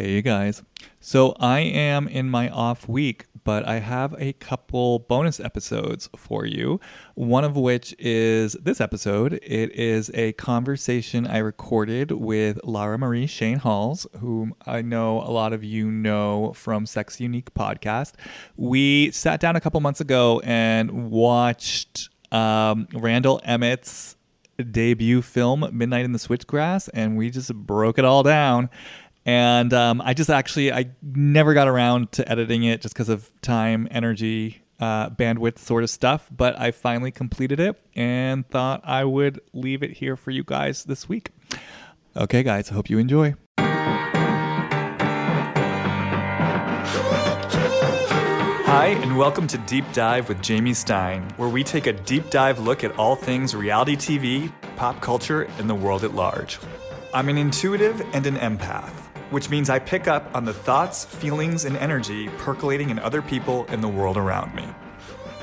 Hey, you guys. So I am in my off week, but I have a couple bonus episodes for you. One of which is this episode. It is a conversation I recorded with Lara Marie Schoenhals, whom I know a lot of you know from Sexy Unique podcast. We sat down a couple months ago and watched um, Randall Emmett's debut film, Midnight in the Switchgrass, and we just broke it all down and um, I just actually I never got around to editing it just because of time, energy, uh, bandwidth sort of stuff. But I finally completed it and thought I would leave it here for you guys this week. Okay, guys, I hope you enjoy. Hi, and welcome to Deep Dive with Jamie Stein, where we take a deep dive look at all things reality TV, pop culture, and the world at large. I'm an intuitive and an empath which means I pick up on the thoughts, feelings, and energy percolating in other people and the world around me.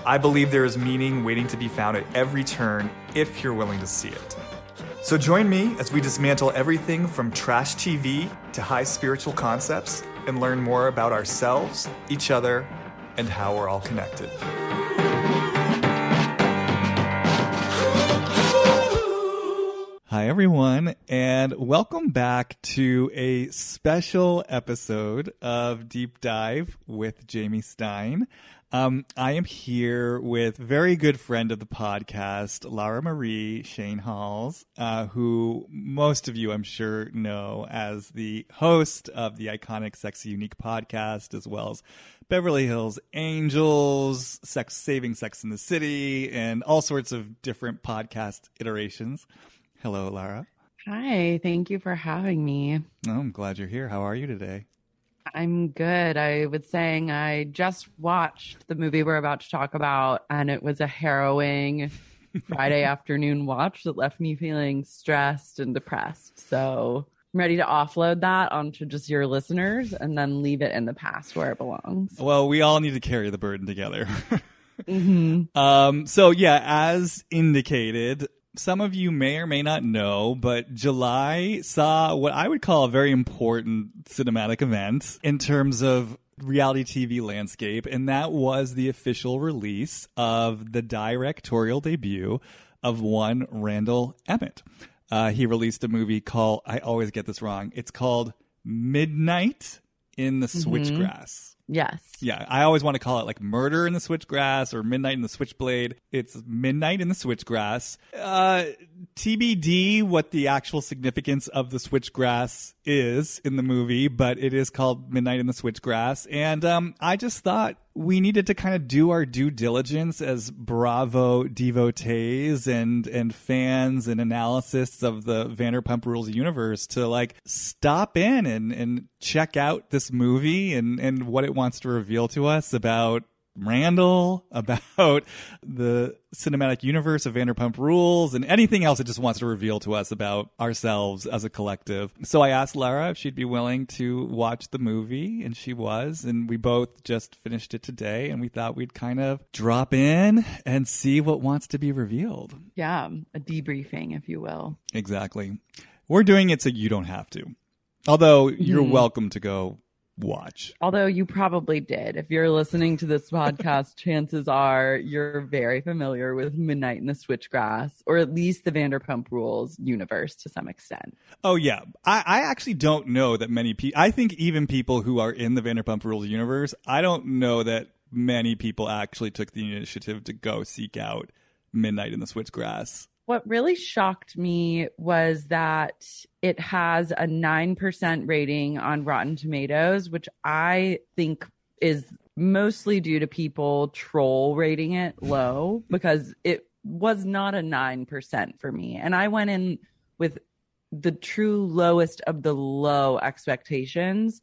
I believe there is meaning waiting to be found at every turn if you're willing to see it. So join me as we dismantle everything from trash TV to high spiritual concepts and learn more about ourselves, each other, and how we're all connected. Hi, everyone, and welcome back to a special episode of Deep Dive with Jamie Stein. Um, I am here with very good friend of the podcast, Lara Marie Schoenhals, uh, who most of you, I'm sure, know as the host of the iconic Sexy Unique podcast, as well as Beverly Hills Angels, Sex Saving Sex in the City, and all sorts of different podcast iterations. Hello, Lara. Hi, thank you for having me. Oh, I'm glad you're here. How are you today? I'm good. I was saying I just watched the movie we're about to talk about, and it was a harrowing Friday afternoon watch that left me feeling stressed and depressed. So I'm ready to offload that onto just your listeners and then leave it in the past where it belongs. Well, we all need to carry the burden together. mm-hmm. um, so, yeah, as indicated, some of you may or may not know, but July saw what I would call a very important cinematic event in terms of reality TV landscape, and that was the official release of the directorial debut of one Randall Emmett. Uh, he released a movie called, I always get this wrong, it's called Midnight in the mm-hmm. Yes. Yeah, I always want to call it like Murder in the Switchgrass or Midnight in the Switchblade. It's Midnight in the Switchgrass. Uh, TBD what the actual significance of the Switchgrass is in the movie, but it is called Midnight in the Switchgrass. And um, I just thought we needed to kind of do our due diligence as Bravo devotees and and fans and analysts of the Vanderpump Rules universe to like stop in and and check out this movie and and what it wants to reveal to us about Randall, about the cinematic universe of Vanderpump Rules, and anything else it just wants to reveal to us about ourselves as a collective. So I asked Lara if she'd be willing to watch the movie, and she was. And we both just finished it today, and we thought we'd kind of drop in and see what wants to be revealed. Yeah, a debriefing, if you will. Exactly. We're doing it so you don't have to. Although you're mm. welcome to go watch. Although you probably did. If you're listening to this podcast, chances are you're very familiar with Midnight in the Switchgrass, or at least the Vanderpump Rules universe to some extent. Oh, yeah. I, I actually don't know that many people, I think even people who are in the Vanderpump Rules universe, I don't know that many people actually took the initiative to go seek out Midnight in the Switchgrass. What really shocked me was that it has a 9% rating on Rotten Tomatoes, which I think is mostly due to people troll rating it low because it was not a 9% for me. And I went in with the true lowest of the low expectations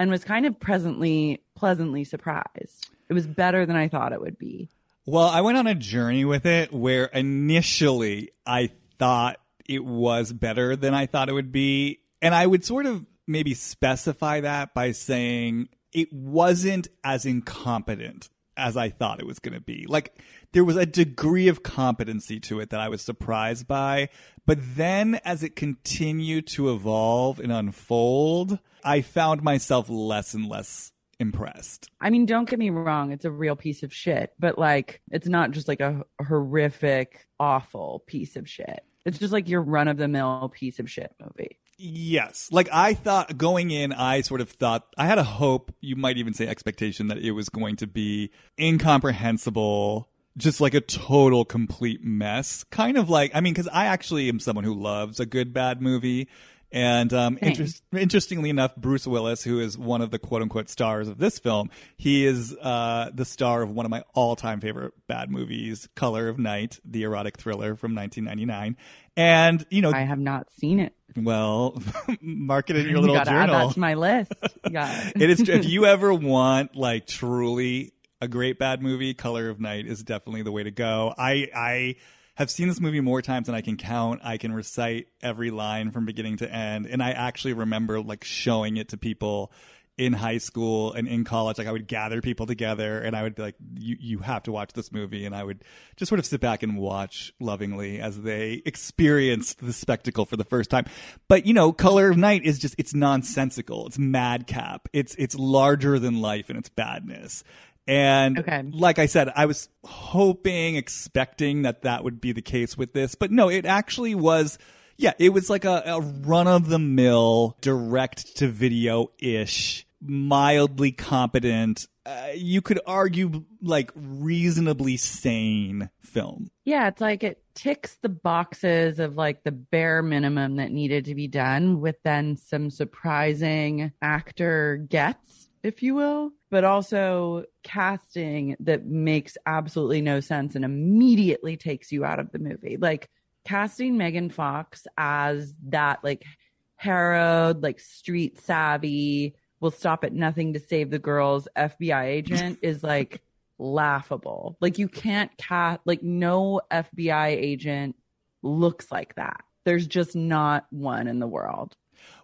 and was kind of presently pleasantly surprised. It was better than I thought it would be. Well, I went on a journey with it where initially I thought it was better than I thought it would be. And I would sort of maybe specify that by saying it wasn't as incompetent as I thought it was going to be. Like there was a degree of competency to it that I was surprised by, but then as it continued to evolve and unfold, I found myself less and less impressed. I mean, don't get me wrong, it's a real piece of shit, but like it's not just like a horrific, awful piece of shit. It's just like your run of the mill piece of shit movie. Yes. Like I thought going in, I sort of thought, I had a hope, you might even say expectation, that it was going to be incomprehensible, just like a total complete mess. Kind of like, I mean, because I actually am someone who loves a good bad movie. And um, inter- interestingly enough, Bruce Willis, who is one of the quote unquote stars of this film, he is uh, the star of one of my all time favorite bad movies, Color of Night, the erotic thriller from 1999. And, you know, I have not seen it. Well, mark it in your little you journal. Add that to my list. Yeah. it is. If you ever want like truly a great bad movie, Color of Night is definitely the way to go. I I have seen this movie more times than I can count. I can recite every line from beginning to end, and I actually remember like showing it to people in high school and in college, like I would gather people together and I would be like, you, you have to watch this movie. And I would just sort of sit back and watch lovingly as they experienced the spectacle for the first time. But, you know, Color of Night is just, it's nonsensical. It's madcap. It's, it's larger than life and its badness. And okay. like I said, I was hoping, expecting that that would be the case with this, but no, it actually was yeah, it was like a, a run of the mill, direct to video ish, mildly competent. Uh, you could argue like reasonably sane film. Yeah, it's like it ticks the boxes of like the bare minimum that needed to be done with then some surprising actor gets, if you will, but also casting that makes absolutely no sense and immediately takes you out of the movie. Like casting Megan Fox as that like harrowed, like street savvy, will stop at nothing to save the girls FBI agent is like laughable. Like you can't cast like no FBI agent looks like that. There's just not one in the world.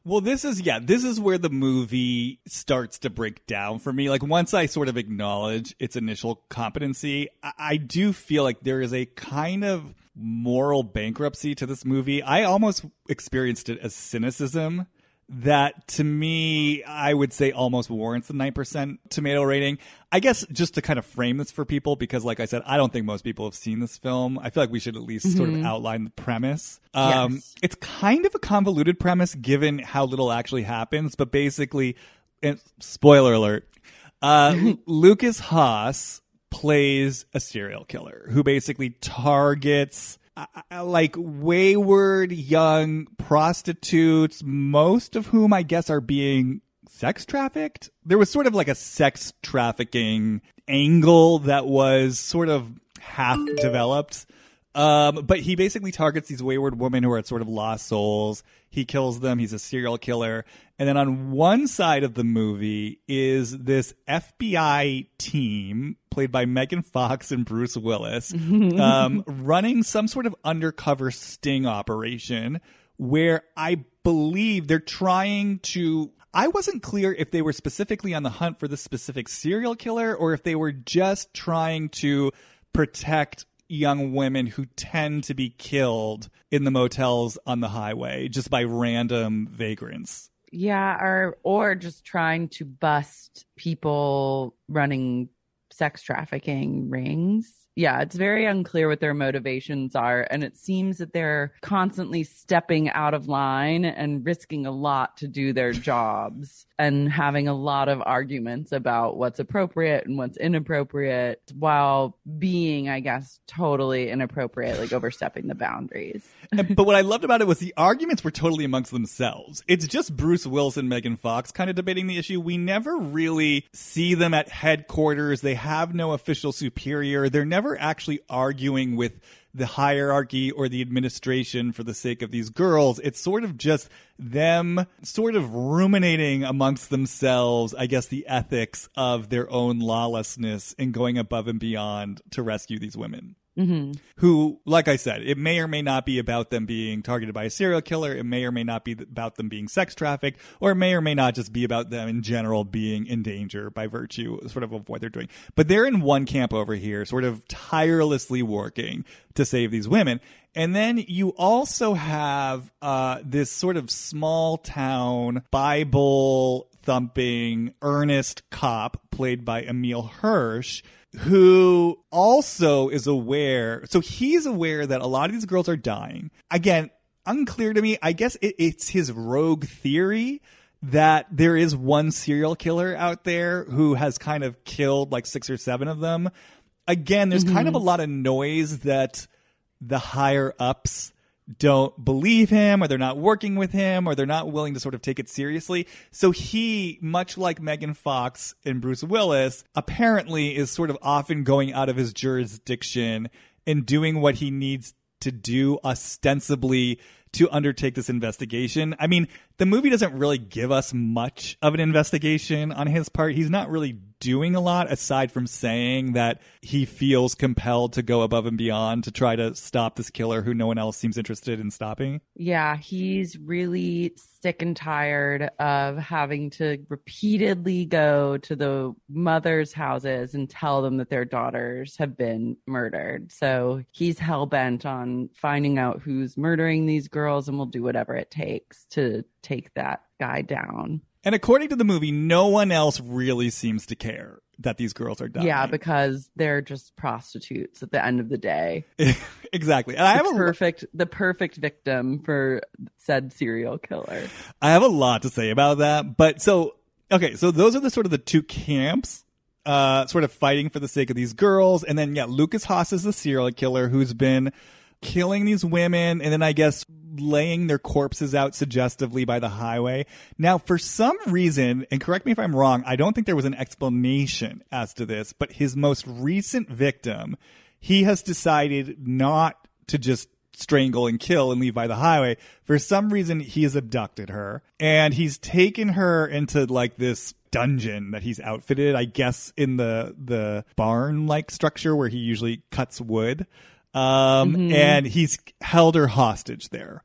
Well, this is yeah, this is where the movie starts to break down for me. Like once I sort of acknowledge its initial competency, I, I do feel like there is a kind of moral bankruptcy to this movie. I almost experienced it as cynicism that to me, I would say almost warrants the 9% tomato rating. I guess just to kind of frame this for people, because like I said, I don't think most people have seen this film. I feel like we should at least mm-hmm. sort of mm-hmm. outline the premise. Um, yes. It's kind of a convoluted premise given how little actually happens, but basically, spoiler alert, uh, Lukas Haas plays a serial killer who basically targets like wayward young prostitutes, most of whom I guess are being sex trafficked. There was sort of like a sex trafficking angle that was sort of half developed. Um, but he basically targets these wayward women who are sort of lost souls. He kills them. He's a serial killer. And then on one side of the movie is this FBI team played by Megan Fox and Bruce Willis, um, running some sort of undercover sting operation where I believe they're trying to. I wasn't clear if they were specifically on the hunt for this specific serial killer or if they were just trying to protect young women who tend to be killed in the motels on the highway just by random vagrants. Yeah, or or just trying to bust people running sex trafficking rings yeah, it's very unclear what their motivations are. And it seems that they're constantly stepping out of line and risking a lot to do their jobs and having a lot of arguments about what's appropriate and what's inappropriate while being, I guess, totally inappropriate, like overstepping the boundaries. but what I loved about it was the arguments were totally amongst themselves. It's just Bruce Willis, and Megan Fox kind of debating the issue. We never really see them at headquarters. They have no official superior. They're never never actually arguing with the hierarchy or the administration for the sake of these girls. It's sort of just them sort of ruminating amongst themselves, I guess, the ethics of their own lawlessness and going above and beyond to rescue these women. Mm-hmm. who, like I said, it may or may not be about them being targeted by a serial killer. It may or may not be about them being sex trafficked, or it may or may not just be about them in general being in danger by virtue sort of of what they're doing. But they're in one camp over here, sort of tirelessly working to save these women. And then you also have uh, this sort of small town Bible thumping earnest cop played by Emile Hirsch who also is aware. So he's aware that a lot of these girls are dying. Again, unclear to me. I guess it, it's his rogue theory that there is one serial killer out there who has kind of killed like six or seven of them. Again, there's kind of mm-hmm. a lot of noise that the higher ups don't believe him or they're not working with him or they're not willing to sort of take it seriously. So he, much like Megan Fox and Bruce Willis, apparently is sort of often going out of his jurisdiction and doing what he needs to do ostensibly to undertake this investigation. I mean, the movie doesn't really give us much of an investigation on his part. He's not really doing a lot aside from saying that he feels compelled to go above and beyond to try to stop this killer who no one else seems interested in stopping. Yeah, he's really sick and tired of having to repeatedly go to the mothers' houses and tell them that their daughters have been murdered. So he's hell bent on finding out who's murdering these girls and we'll do whatever it takes to take that guy down. And according to the movie, no one else really seems to care that these girls are dying. Yeah, because they're just prostitutes at the end of the day. exactly. And I have the a perfect the perfect victim for said serial killer. I have a lot to say about that. But so okay, so those are the sort of the two camps uh sort of fighting for the sake of these girls. And then yeah, Lukas Haas is the serial killer who's been killing these women and then I guess laying their corpses out suggestively by the highway. Now, for some reason, and correct me if I'm wrong, I don't think there was an explanation as to this, but his most recent victim, he has decided not to just strangle and kill and leave by the highway. For some reason, he has abducted her and he's taken her into like this dungeon that he's outfitted, I guess in the the barn like structure where he usually cuts wood. Um Mm-hmm. and he's held her hostage there.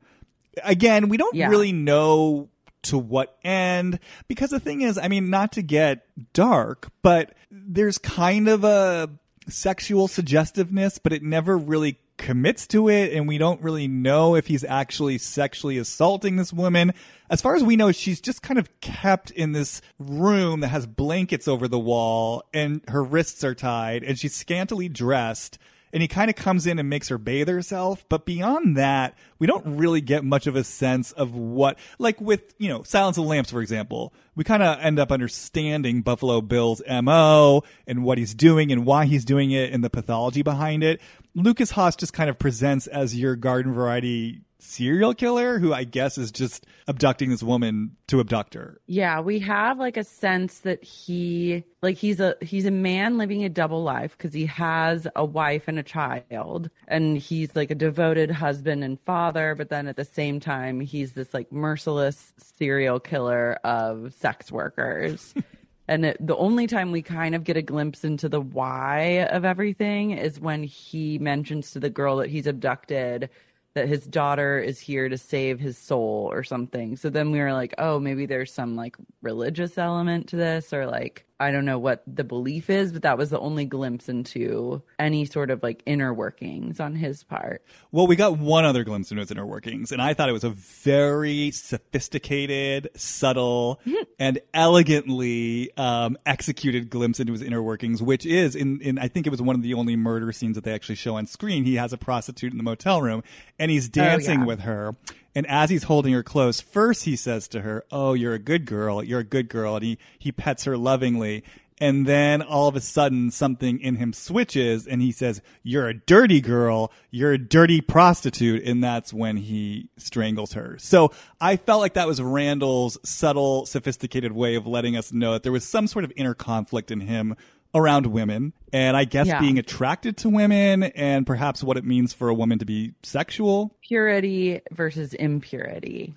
Again, we don't Yeah. really know to what end because the thing is, I mean, not to get dark, but there's kind of a sexual suggestiveness, but it never really commits to it and we don't really know if he's actually sexually assaulting this woman. As far as we know, she's just kind of kept in this room that has blankets over the wall and her wrists are tied and she's scantily dressed and he kind of comes in and makes her bathe herself. But beyond that, we don't really get much of a sense of what, like with, you know, Silence of the Lambs, for example, we kind of end up understanding Buffalo Bill's MO and what he's doing and why he's doing it and the pathology behind it. Lukas Haas just kind of presents as your garden variety serial killer who I guess is just abducting this woman to abduct her. Yeah, we have like a sense that he like he's a he's a man living a double life because he has a wife and a child and he's like a devoted husband and father, but then at the same time he's this like merciless serial killer of sex workers. And it, the only time we kind of get a glimpse into the why of everything is when he mentions to the girl that he's abducted that his daughter is here to save his soul or something. So then we were like, oh, maybe there's some like religious element to this or like I don't know what the belief is, but that was the only glimpse into any sort of like inner workings on his part. Well, we got one other glimpse into his inner workings, and I thought it was a very sophisticated, subtle, and elegantly um, executed glimpse into his inner workings, which is in, in I think it was one of the only murder scenes that they actually show on screen. He has a prostitute in the motel room, and he's dancing yeah. with her. And as he's holding her close, first he says to her, "Oh, you're a good girl. You're a good girl," and he he pets her lovingly. And then all of a sudden, something in him switches, and he says, "You're a dirty girl. You're a dirty prostitute." And that's when he strangles her. So I felt like that was Randall's subtle, sophisticated way of letting us know that there was some sort of inner conflict in him around women, and I guess Yeah. being attracted to women, and perhaps what it means for a woman to be sexual. Purity versus impurity.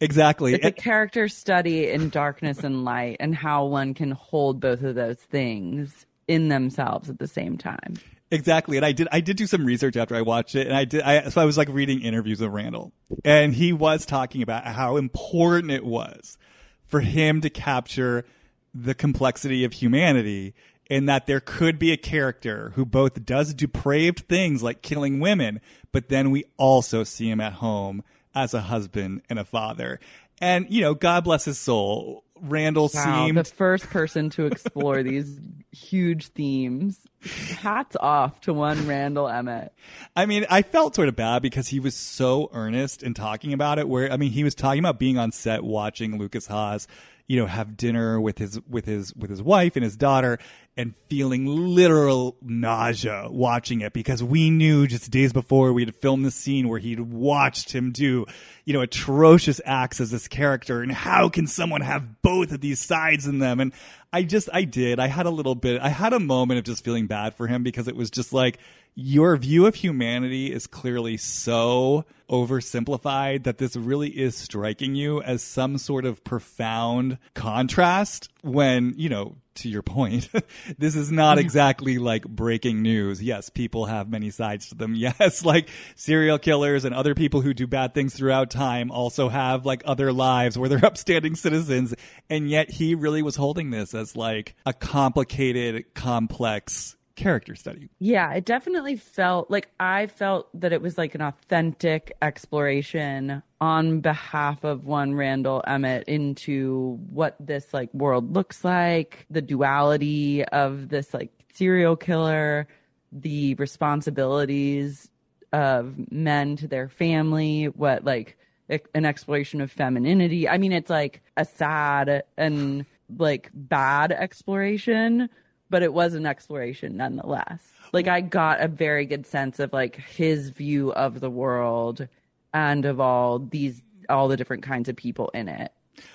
Exactly. It's a character study in darkness and light and how one can hold both of those things in themselves at the same time. Exactly. And I did I did do some research after I watched it and I did I so I was like reading interviews of Randall and he was talking about how important it was for him to capture the complexity of humanity in that there could be a character who both does depraved things like killing women, but then we also see him at home as a husband and a father. And, you know, God bless his soul. Randall Wow, seemed the first person to explore these huge themes. Hats off to one Randall Emmett. I mean, I felt sort of bad because he was so earnest in talking about it. Where I mean, he was talking about being on set, watching Lukas Haas, you know, have dinner with his with his with his wife and his daughter, and feeling literal nausea watching it because we knew just days before we had filmed the scene where he'd watched him do, you know, atrocious acts as this character, and how can someone have both of these sides in them? And I just, I did, I had a little bit, I had a moment of just feeling bad for him because it was just like your view of humanity is clearly so oversimplified that this really is striking you as some sort of profound contrast when, you know, to your point, this is not mm-hmm. exactly like breaking news. Yes, people have many sides to them. Yes, like serial killers and other people who do bad things throughout time also have like other lives where they're upstanding citizens. And yet he really was holding this as like a complicated, complex character study. Yeah, it definitely felt like I felt that it was like an authentic exploration on behalf of one Randall Emmett into what this like world looks like, the duality of this like serial killer, the responsibilities of men to their family, what like an exploration of femininity. I mean, it's like a sad and like bad exploration, but it was an exploration nonetheless. Like I got a very good sense of like his view of the world and of all these all the different kinds of people in it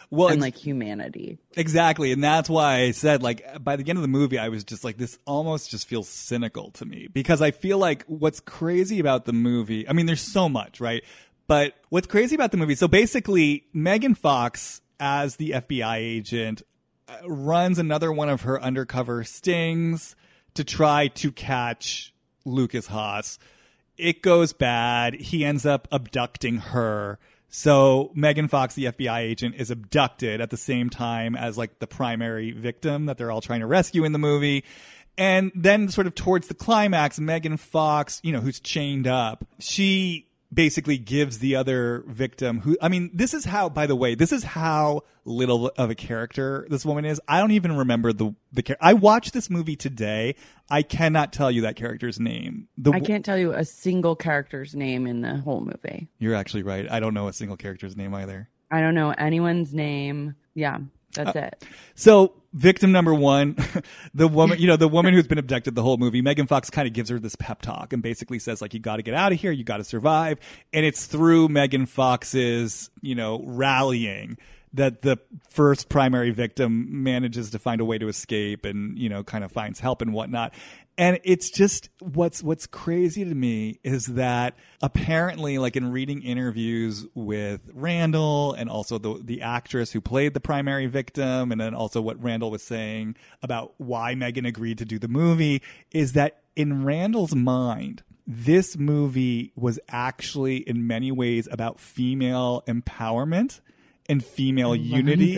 Well, and like humanity. Exactly. And that's why I said, like, by the end of the movie, I was just like, this almost just feels cynical to me because I feel like what's crazy about the movie, I mean, there's so much, right? But what's crazy about the movie, so basically, Megan Fox, as the FBI agent, runs another one of her undercover stings to try to catch Lukas Haas. It goes bad. He ends up abducting her. So Megan Fox, the FBI agent, is abducted at the same time as like the primary victim that they're all trying to rescue in the movie. And then sort of towards the climax, Megan Fox, you know, who's chained up, she basically gives the other victim who I mean, this is how by the way, this is how little of a character this woman is. I don't even remember the the char- I watched this movie today. I cannot tell you that character's name. The I can't tell you a single character's name in the whole movie. You're actually right. I don't know a single character's name either. I don't know anyone's name. Yeah, that's uh, it. So, victim number one, the woman, you know, the woman who's been abducted the whole movie, Megan Fox kind of gives her this pep talk and basically says, like, you got to get out of here, you got to survive. And it's through Megan Fox's, you know, rallying that the first primary victim manages to find a way to escape and, you know, kind of finds help and whatnot. And it's just what's what's crazy to me is that apparently, like in reading interviews with Randall and also the the actress who played the primary victim, and then also what Randall was saying about why Megan agreed to do the movie, is that in Randall's mind, this movie was actually in many ways about female empowerment and female unity.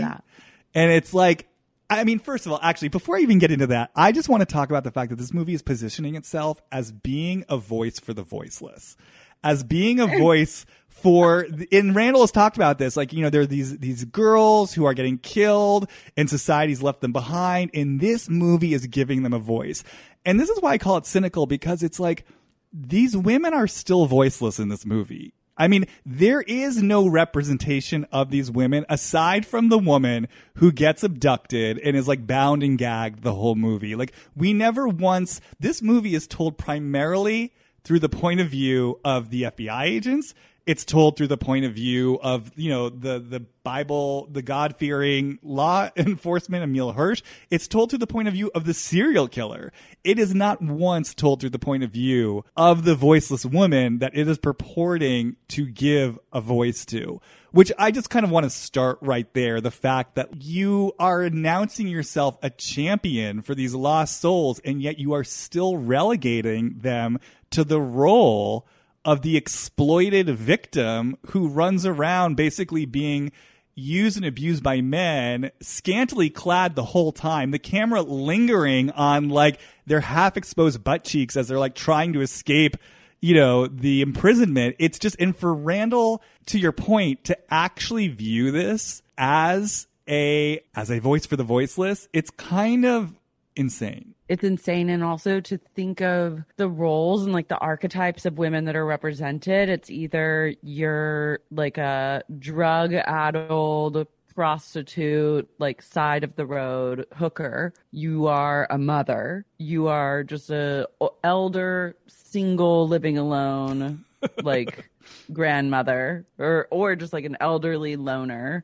And it's like, I mean, first of all, actually, before I even get into that, I just want to talk about the fact that this movie is positioning itself as being a voice for the voiceless, as being a voice for, and Randall has talked about this, like, you know, there are these, these girls who are getting killed and society's left them behind, and this movie is giving them a voice. And this is why I call it cynical because it's like, these women are still voiceless in this movie. I mean, there is no representation of these women aside from the woman who gets abducted and is like bound and gagged the whole movie. Like, we never once, this movie is told primarily through the point of view of the FBI agents It's told through the point of view of, you know, the, the Bible, the God fearing law enforcement, Emile Hirsch. It's told through the point of view of the serial killer. It is not once told through the point of view of the voiceless woman that it is purporting to give a voice to which I just kind of want to start right there. The fact that you are announcing yourself a champion for these lost souls, and yet you are still relegating them to the role of the exploited victim who runs around basically being used and abused by men, scantily clad the whole time. The camera lingering on like their half exposed butt cheeks as they're like trying to escape you know, the imprisonment. It's just, and for Randall, to your point, to actually view this as a, as a voice for the voiceless, it's kind of insane. It's insane. And also to think of the roles and like the archetypes of women that are represented. It's either you're like a drug addled prostitute, like side of the road hooker. You are a mother. You are just a elder, single, living alone, like grandmother, or or just like an elderly loner,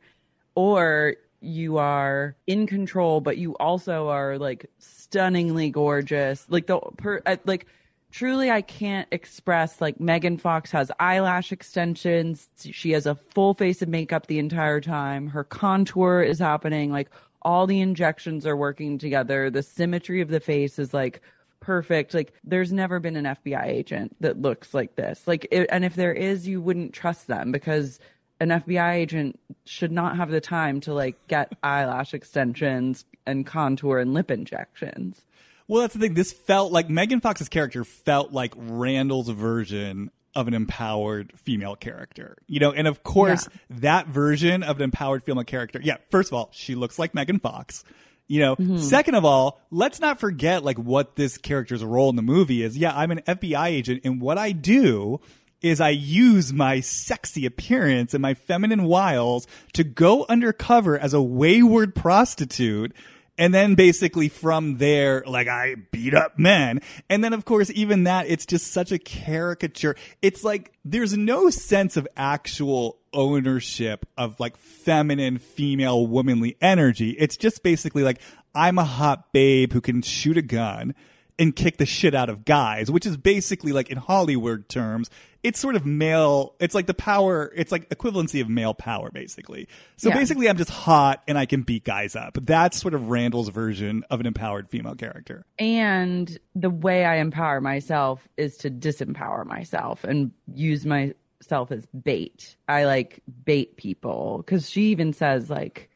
or you are in control, but you also are like stunningly gorgeous. Like the per, like truly I can't express like Megan Fox has eyelash extensions. She has a full face of makeup the entire time. Her contour is happening. Like all the injections are working together. The symmetry of the face is like perfect. Like there's never been an FBI agent that looks like this. Like it, and if there is, you wouldn't trust them because an FBI agent should not have the time to like get eyelash extensions and contour and lip injections. Well, that's the thing. This felt like Megan Fox's character felt like Randall's version of an empowered female character. You know, and of course, yeah. that version of an empowered female character, yeah, first of all, she looks like Megan Fox. You know, mm-hmm. second of all, let's not forget like what this character's role in the movie is. Yeah, I'm an FBI agent and what I do is I use my sexy appearance and my feminine wiles to go undercover as a wayward prostitute and then basically from there, like I beat up men. And then of course, even that, it's just such a caricature. It's like there's no sense of actual ownership of like feminine, female, womanly energy. It's just basically like, I'm a hot babe who can shoot a gun and kick the shit out of guys, which is basically like in Hollywood terms, it's sort of male. It's like the power. It's like equivalency of male power, basically. So yeah. basically, I'm just hot and I can beat guys up. That's sort of Randall's version of an empowered female character. And the way I empower myself is to disempower myself and use myself as bait. I like bait people because she even says like,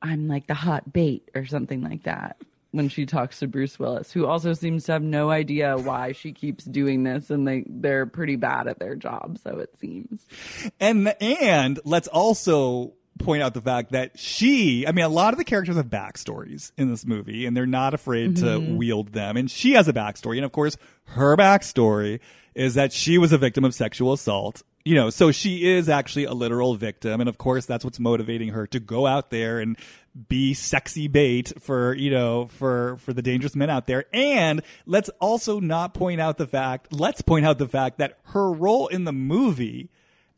"I'm like the hot bait" or something like that when she talks to Bruce Willis, who also seems to have no idea why she keeps doing this, and they they're pretty bad at their job, so it seems. And and let's also point out the fact that she, I mean, a lot of the characters have backstories in this movie, and they're not afraid mm-hmm. to wield them. And she has a backstory, and of course, her backstory is that she was a victim of sexual assault you know, so she is actually a literal victim. And of course, that's what's motivating her to go out there and be sexy bait for, you know, for, for the dangerous men out there. And let's also not point out the fact, let's point out the fact that her role in the movie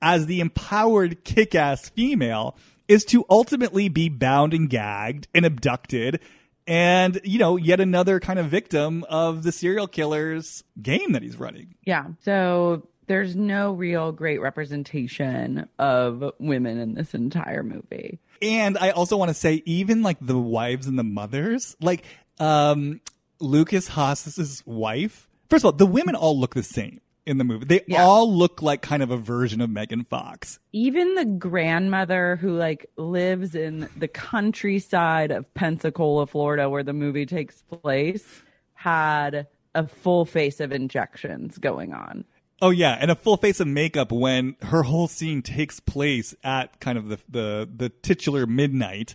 as the empowered kick-ass female is to ultimately be bound and gagged and abducted and you know yet another kind of victim of the serial killer's game that he's running yeah so there's no real great representation of women in this entire movie. And I also want to say, even like the wives and the mothers, like um, Lukas Haas's wife. First of all, the women all look the same in the movie. They yeah. all look like kind of a version of Megan Fox. Even the grandmother who like lives in the countryside of Pensacola, Florida, where the movie takes place, had a full face of injections going on. Oh yeah, and a full face of makeup when her whole scene takes place at kind of the the, the titular midnight.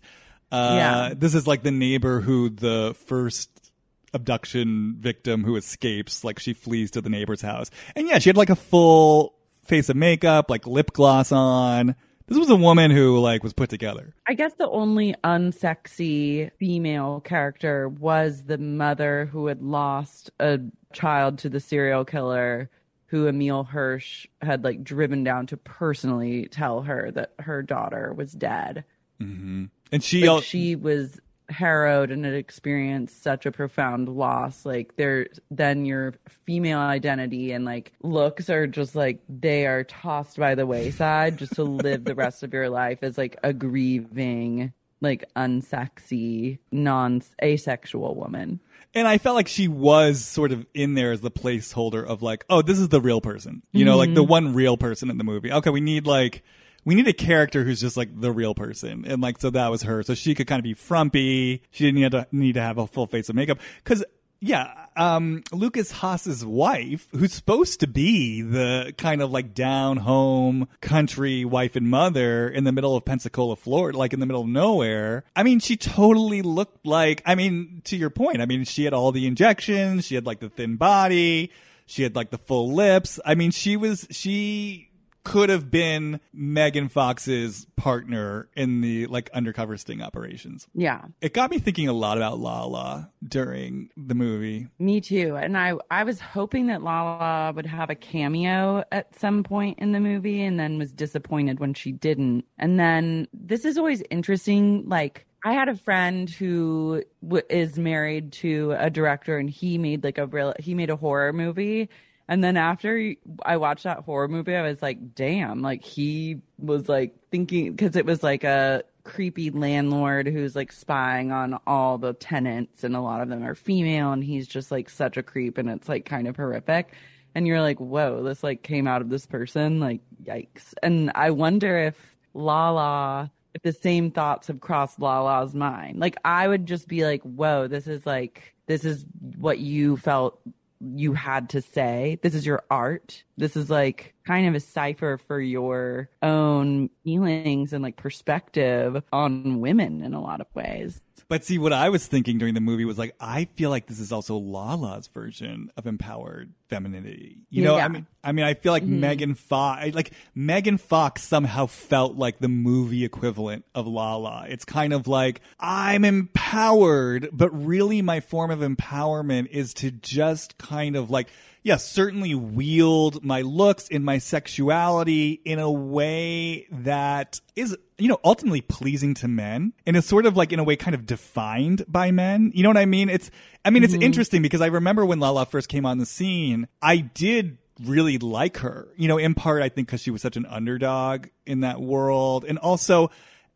Uh, yeah. This is like the neighbor who the first abduction victim who escapes, like she flees to the neighbor's house. And yeah, she had like a full face of makeup, like lip gloss on. This was a woman who like was put together. I guess the only unsexy female character was the mother who had lost a child to the serial killer who Emile Hirsch had like driven down to personally tell her that her daughter was dead. Mm-hmm. And she, Like, she was harrowed and had experienced such a profound loss. Like there, then your female identity and like looks are just like they are tossed by the wayside just to live the rest of your life as like a grieving, like unsexy, non asexual woman. And I felt like she was sort of in there as the placeholder of like, oh, this is the real person. You know, like the mm-hmm. one real person in the movie. Okay, we need like we need a character who's just like the real person. And like so that was her. So she could kind of be frumpy. She didn't need to need to have a full face of makeup. Cause yeah, um Lukas Haas's wife, who's supposed to be the kind of like down home country wife and mother in the middle of Pensacola, Florida, like in the middle of nowhere. I mean, she totally looked like I mean, to your point, I mean, she had all the injections, she had like the thin body, she had like the full lips. I mean, she was she could have been Megan Fox's partner in the like undercover sting operations. Yeah. It got me thinking a lot about Lala during the movie. Me too. And I I was hoping that Lala would have a cameo at some point in the movie and then was disappointed when she didn't. And then this is always interesting like I had a friend who w- is married to a director and he made like a real he made a horror movie and then after I watched that horror movie I was like damn like he was like thinking cuz it was like a creepy landlord who's like spying on all the tenants and a lot of them are female and he's just like such a creep and it's like kind of horrific. And you're like whoa this like came out of this person? Like yikes. And i wonder if lala if the same thoughts have crossed lala's mind. Like i would just be like whoa this is like this is what you felt you had to say. This is your art. This is like kind of a cipher for your own feelings and like perspective on women in a lot of ways. But see, what I was thinking during the movie was like, I feel like this is also Lala's version of empowered femininity. You know, Yeah. I mean, I mean, I feel like mm-hmm. Megan Fox, like Megan Fox somehow felt like the movie equivalent of Lala. It's kind of like I'm empowered, but really my form of empowerment is to just kind of like, yes, certainly wield my looks and my sexuality in a way that is, you know, ultimately pleasing to men and is sort of like in a way kind of defined by men. You know what I mean? It's, I mean, it's mm-hmm. interesting because I remember when Lala first came on the scene, I did really like her, you know, in part, I think because she was such an underdog in that world. And also,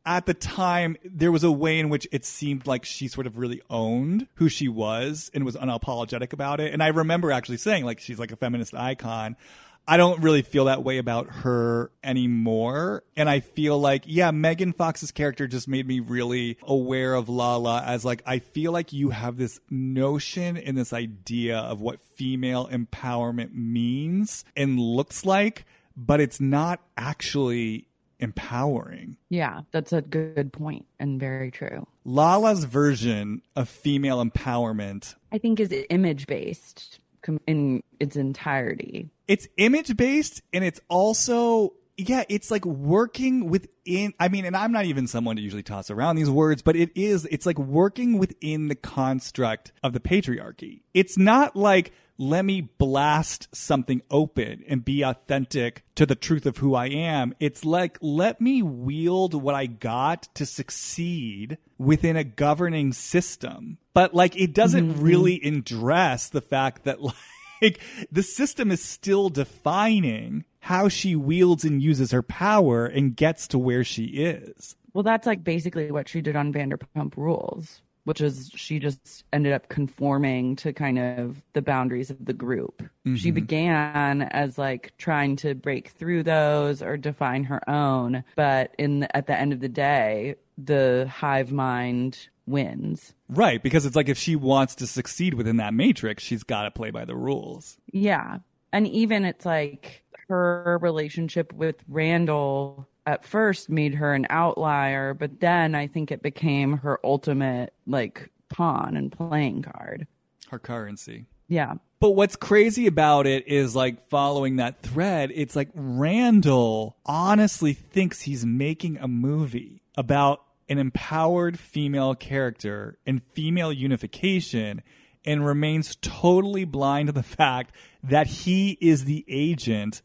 at the time, there was a way in which it seemed like she sort of really owned who she was and was unapologetic about it. And I remember actually saying, like, she's like a feminist icon. I don't really feel that way about her anymore. And I feel like, yeah, Megan Fox's character just made me really aware of Lala as like, I feel like you have this notion and this idea of what female empowerment means and looks like, but it's not actually empowering. Yeah, that's a good point and very true. Lala's version of female empowerment I think is image based in its entirety. it's image based and it's also yeah it's like working within i mean and i'm not even someone to usually toss around these words but it is it's like working within the construct of the patriarchy it's not like let me blast something open and be authentic to the truth of who I am. It's like, let me wield what I got to succeed within a governing system. But like, it doesn't mm-hmm. really address the fact that like, the system is still defining how she wields and uses her power and gets to where she is. Well, that's like basically what she did on Vanderpump Rules, which is she just ended up conforming to kind of the boundaries of the group. She mm-hmm. began as like trying to break through those or define her own, but in the, at the end of the day, the hive mind wins. Right, because it's like if she wants to succeed within that matrix, she's got to play by the rules. Yeah. And even it's like her relationship with Randall at first made her an outlier, but then I think it became her ultimate like pawn and playing card. Her currency. Yeah. But what's crazy about it is like following that thread, it's like Randall honestly thinks he's making a movie about an empowered female character and female unification. and remains totally blind to the fact that he is the agent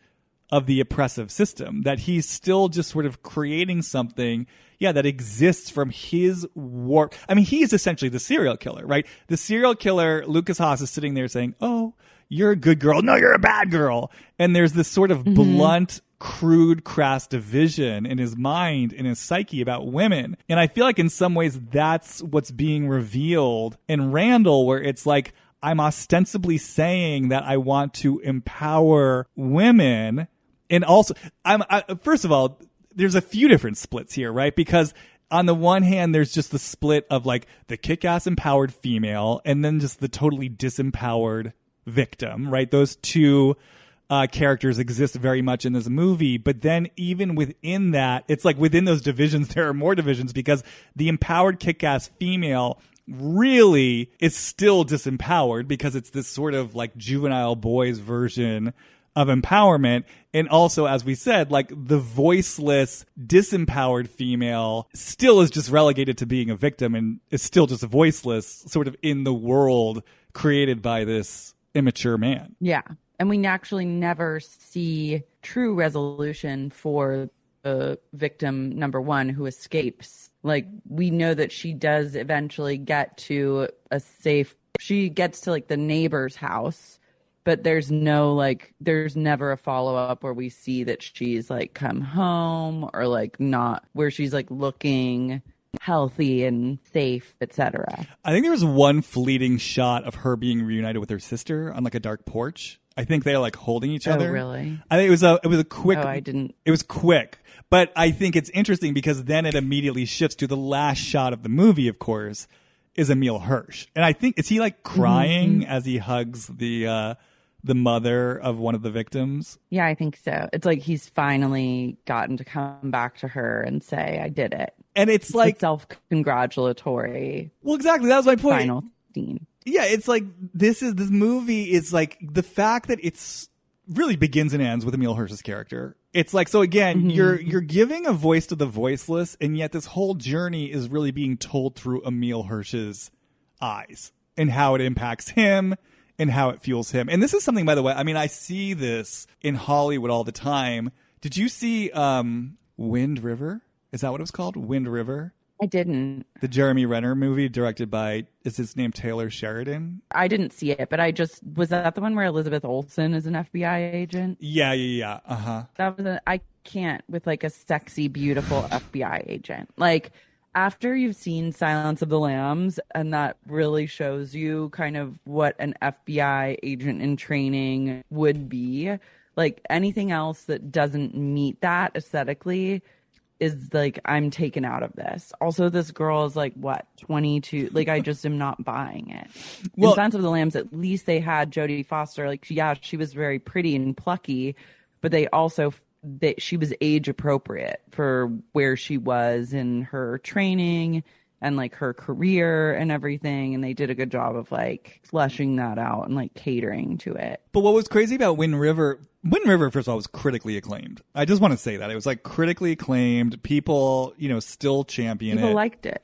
of the oppressive system, that he's still just sort of creating something, yeah, that exists from his warp. I mean, he is essentially the serial killer, right? The serial killer, Lukas Haas, is sitting there saying, Oh, you're a good girl. No, you're a bad girl. And there's this sort of mm-hmm. blunt, crude, crass division in his mind, in his psyche about women. And I feel like in some ways that's what's being revealed in Randall, where it's like, I'm ostensibly saying that I want to empower women. And also, I'm, I, first of all, there's a few different splits here, right? Because on the one hand, there's just the split of like the kick ass empowered female and then just the totally disempowered victim, right? Those two uh, characters exist very much in this movie. But then even within that, it's like within those divisions, there are more divisions because the empowered kick ass female really is still disempowered because it's this sort of like juvenile boys version of empowerment. And also, as we said, like the voiceless, disempowered female still is just relegated to being a victim and is still just a voiceless, sort of in the world created by this immature man. Yeah. And we actually never see true resolution for the victim number one who escapes. Like, we know that she does eventually get to a safe, she gets to like the neighbor's house, but there's no like, there's never a follow up where we see that she's like come home or like not, where she's like looking healthy and safe, etc. I think there was one fleeting shot of her being reunited with her sister on like a dark porch. I think they're like holding each Oh, other. really? I think it was a it was a quick. Oh, I didn't. It was quick, but I think it's interesting because then it immediately shifts to the last shot of the movie. Of course, is Emile Hirsch, and I think is he like crying Mm-hmm. as he hugs the uh the mother of one of the victims. Yeah, I think so. It's like he's finally gotten to come back to her and say, I did it. And it's like, self congratulatory well, exactly. That was my point. final scene. yeah, it's like this is this movie is like the fact that it's really begins and ends with Emile Hirsch's character. It's like so again, mm-hmm. you're you're giving a voice to the voiceless, and yet this whole journey is really being told through Emile Hirsch's eyes and how it impacts him and how it fuels him. And this is something, by the way, I mean, I see this in Hollywood all the time. Did you see um, Wind River? Is that what it was called? Wind River? I didn't. The Jeremy Renner movie directed by, is his name Taylor Sheridan? I didn't see it, but I just was that the one where Elizabeth Olsen is an FBI agent. Yeah, yeah, yeah. Uh huh. That was a, I can't with like a sexy, beautiful FBI agent. Like after you've seen Silence of the Lambs, and that really shows you kind of what an FBI agent in training would be. Like anything else that doesn't meet that aesthetically is like I'm taken out of this. Also, this girl is like what 22. Like I just am not buying it. Well- in Silence of the Lambs, at least they had Jodie Foster. Like yeah, she was very pretty and plucky, but they also that she was age appropriate for where she was in her training and like her career and everything and they did a good job of like fleshing that out and like catering to it But what was crazy about Wind River, Wind River, first of all, was critically acclaimed. I just want to say that. It was like critically acclaimed. People, you know, still champion people it. liked it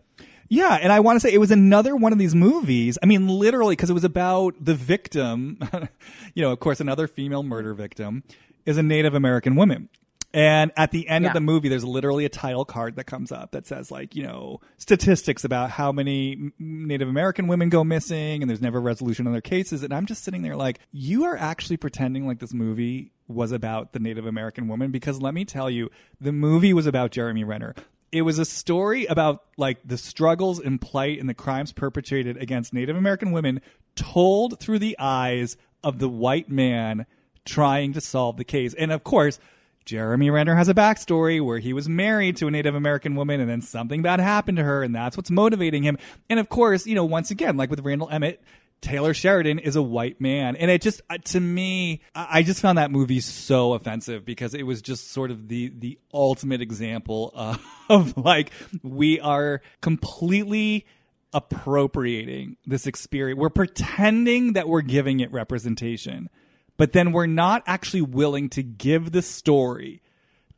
Yeah, and I want to say it was another one of these movies. I mean, literally, because it was about the victim. you know, of course, another female murder victim is a Native American woman. And at the end of the movie, there's literally a title card that comes up that says, like, you know, statistics about how many Native American women go missing, and there's never resolution on their cases. And I'm just sitting there like, you are actually pretending like this movie was about the Native American woman because let me tell you, the movie was about Jeremy Renner it was a story about like the struggles and plight and the crimes perpetrated against Native American women told through the eyes of the white man trying to solve the case. And of course, Jeremy Renner has a backstory where he was married to a Native American woman and then something bad happened to her and that's what's motivating him. And of course, you know, once again, like with Randall Emmett, Taylor Sheridan is a white man. And it just, uh, to me, I I just found that movie so offensive because it was just sort of the, the ultimate example of, of like, we are completely appropriating this experience. We're pretending that we're giving it representation, but then we're not actually willing to give the story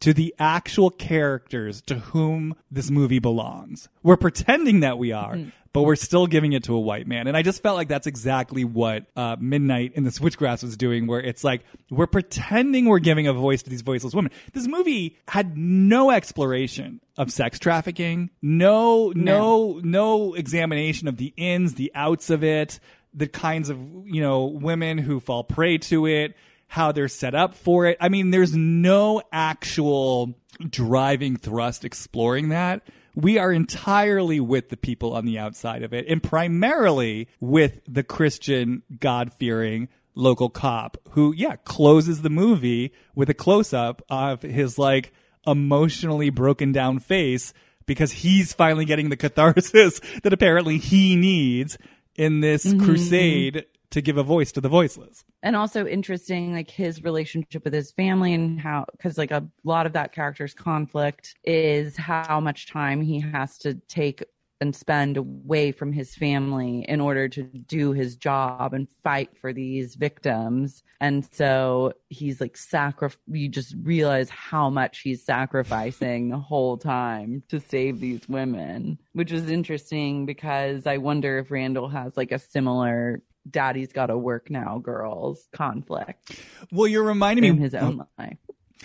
to the actual characters to whom this movie belongs. We're pretending that we are, but we're still giving it to a white man. And I just felt like that's exactly what uh, Midnight in the Switchgrass was doing, where it's like we're pretending we're giving a voice to these voiceless women. This movie had no exploration of sex trafficking, no, no, no examination of the ins, the outs of it, the kinds of you know women who fall prey to it how they're set up for it. I mean, there's no actual driving thrust exploring that. We are entirely with the people on the outside of it and primarily with the Christian, God fearing local cop who, yeah, closes the movie with a close up of his like emotionally broken down face because he's finally getting the catharsis that apparently he needs in this mm-hmm. crusade to give a voice to the voiceless. And also interesting, like his relationship with his family and how, because like a lot of that character's conflict is how much time he has to take and spend away from his family in order to do his job and fight for these victims. And so he's like sacrifice. You just realize how much he's sacrificing the whole time to save these women, which is interesting because I wonder if Randall has like a similar daddy's got to work now girls conflict. Well, you're reminding me in his own life.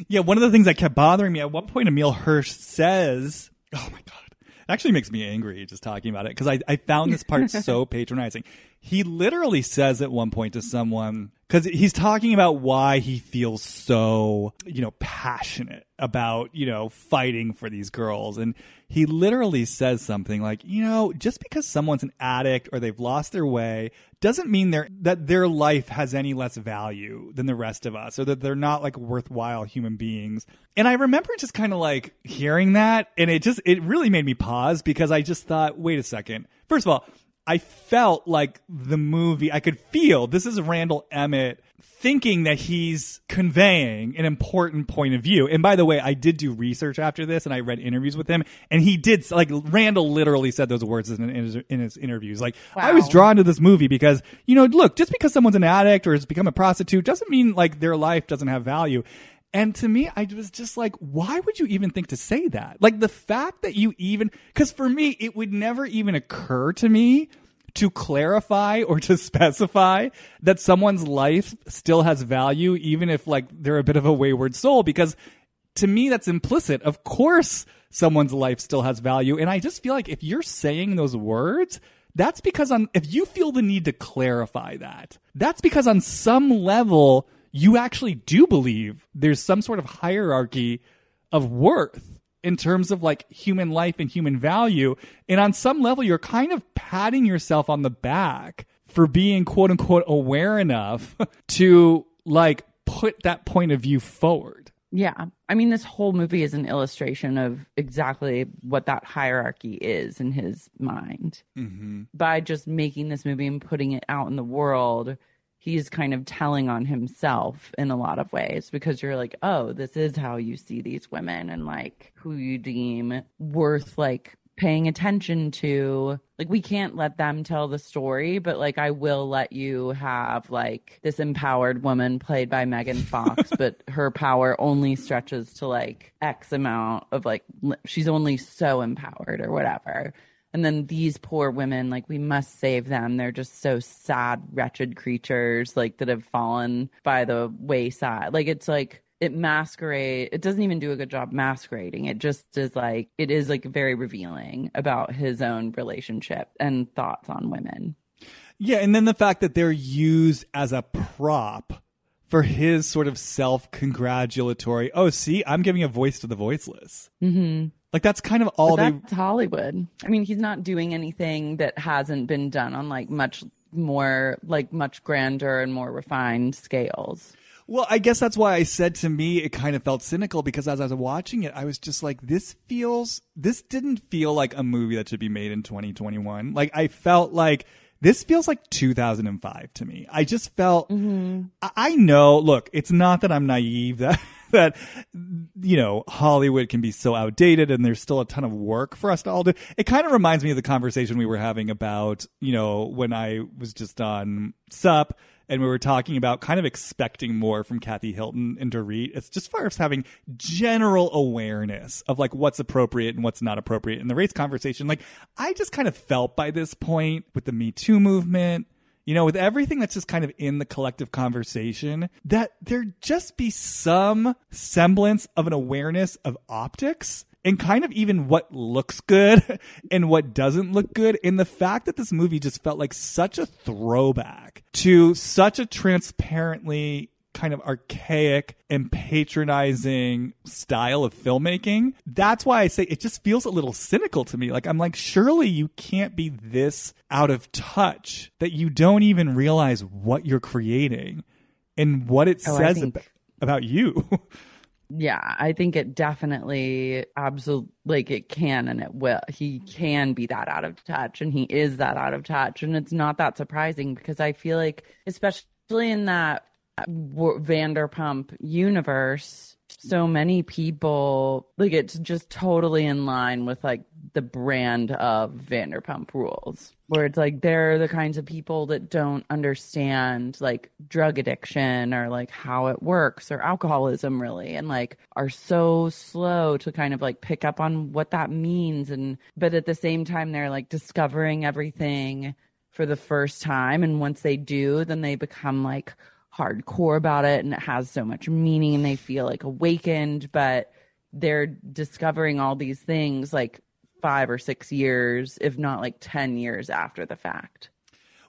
Yeah, one of the things that kept bothering me at one point, Emile Hirsch says, "Oh my god." It actually makes me angry just talking about it because I, I found this part so patronizing. He literally says at one point to someone, because he's talking about why he feels so, you know, passionate about, you know, fighting for these girls. And he literally says something like, you know, just because someone's an addict or they've lost their way doesn't mean they that their life has any less value than the rest of us or that they're not like worthwhile human beings. And I remember just kind of like hearing that and it just, it really made me pause because I just thought, wait a second. First of all, I felt like the movie, I could feel this is Randall Emmett thinking that he's conveying an important point of view. And by the way, I did do research after this and I read interviews with him and he did like Randall literally said those words in his, in his interviews. Like wow. I was drawn to this movie because, you know, look, just because someone's an addict or has become a prostitute doesn't mean like their life doesn't have value. And to me, I was just like, why would you even think to say that? Like the fact that you even, cause for me, it would never even occur to me to clarify or to specify that someone's life still has value, even if like they're a bit of a wayward soul, because to me, that's implicit. Of course, someone's life still has value. And I just feel like if you're saying those words, that's because on, if you feel the need to clarify that, that's because on some level, you actually do believe there's some sort of hierarchy of worth in terms of like human life and human value. And on some level, you're kind of patting yourself on the back for being quote unquote aware enough to like put that point of view forward. Yeah. I mean, this whole movie is an illustration of exactly what that hierarchy is in his mind. Mm-hmm. By just making this movie and putting it out in the world, he's kind of telling on himself in a lot of ways because you're like, oh, this is how you see these women and like who you deem worth like paying attention to. Like, we can't let them tell the story, but like, I will let you have like this empowered woman played by Megan Fox, but her power only stretches to like X amount of like, she's only so empowered or whatever and then these poor women like we must save them. They're just so sad wretched creatures like that have fallen by the wayside. Like it's like it masquerade it doesn't even do a good job masquerading. It just is like it is like very revealing about his own relationship and thoughts on women. Yeah and then the fact that they're used as a prop for his sort of self-congratulatory oh see i'm giving a voice to the voiceless. Mm-hmm like that's kind of all but that's Hollywood. I mean, he's not doing anything that hasn't been done on like much more like much grander and more refined scales. Well, I guess that's why I said to me it kind of felt cynical because as I was watching it, I was just like, this feels, this didn't feel like a movie that should be made in 2021. Like I felt like this feels like 2005 to me. I just felt, mm-hmm. I, I know, look, it's not that I'm naive that that you know Hollywood can be so outdated and there's still a ton of work for us to all do. It kind of reminds me of the conversation we were having about you know when I was just on Sup and we were talking about kind of expecting more from Kathy Hilton and Dorit. It's just far as having general awareness of like what's appropriate and what's not appropriate in the race conversation. Like I just kind of felt by this point with the Me Too movement you know, with everything that's just kind of in the collective conversation, that there just be some semblance of an awareness of optics and kind of even what looks good and what doesn't look good. And the fact that this movie just felt like such a throwback to such a transparently kind of archaic and patronizing style of filmmaking. That's why I say it just feels a little cynical to me. Like, I'm like, surely you can't be this out of touch that you don't even realize what you're creating and what it oh, says think- ab- about you. yeah, I think it definitely absolutely like it can and it will. He can be that out of touch and he is that out of touch. And it's not that surprising because I feel like, especially in that Vanderpump universe, so many people like it's just totally in line with like the brand of Vanderpump Rules, where it's like they're the kinds of people that don't understand like drug addiction or like how it works or alcoholism really, and like are so slow to kind of like pick up on what that means. And but at the same time, they're like discovering everything for the first time. And once they do, then they become like hardcore about it and it has so much meaning and they feel like awakened, but they're discovering all these things like five or six years, if not like 10 years after the fact.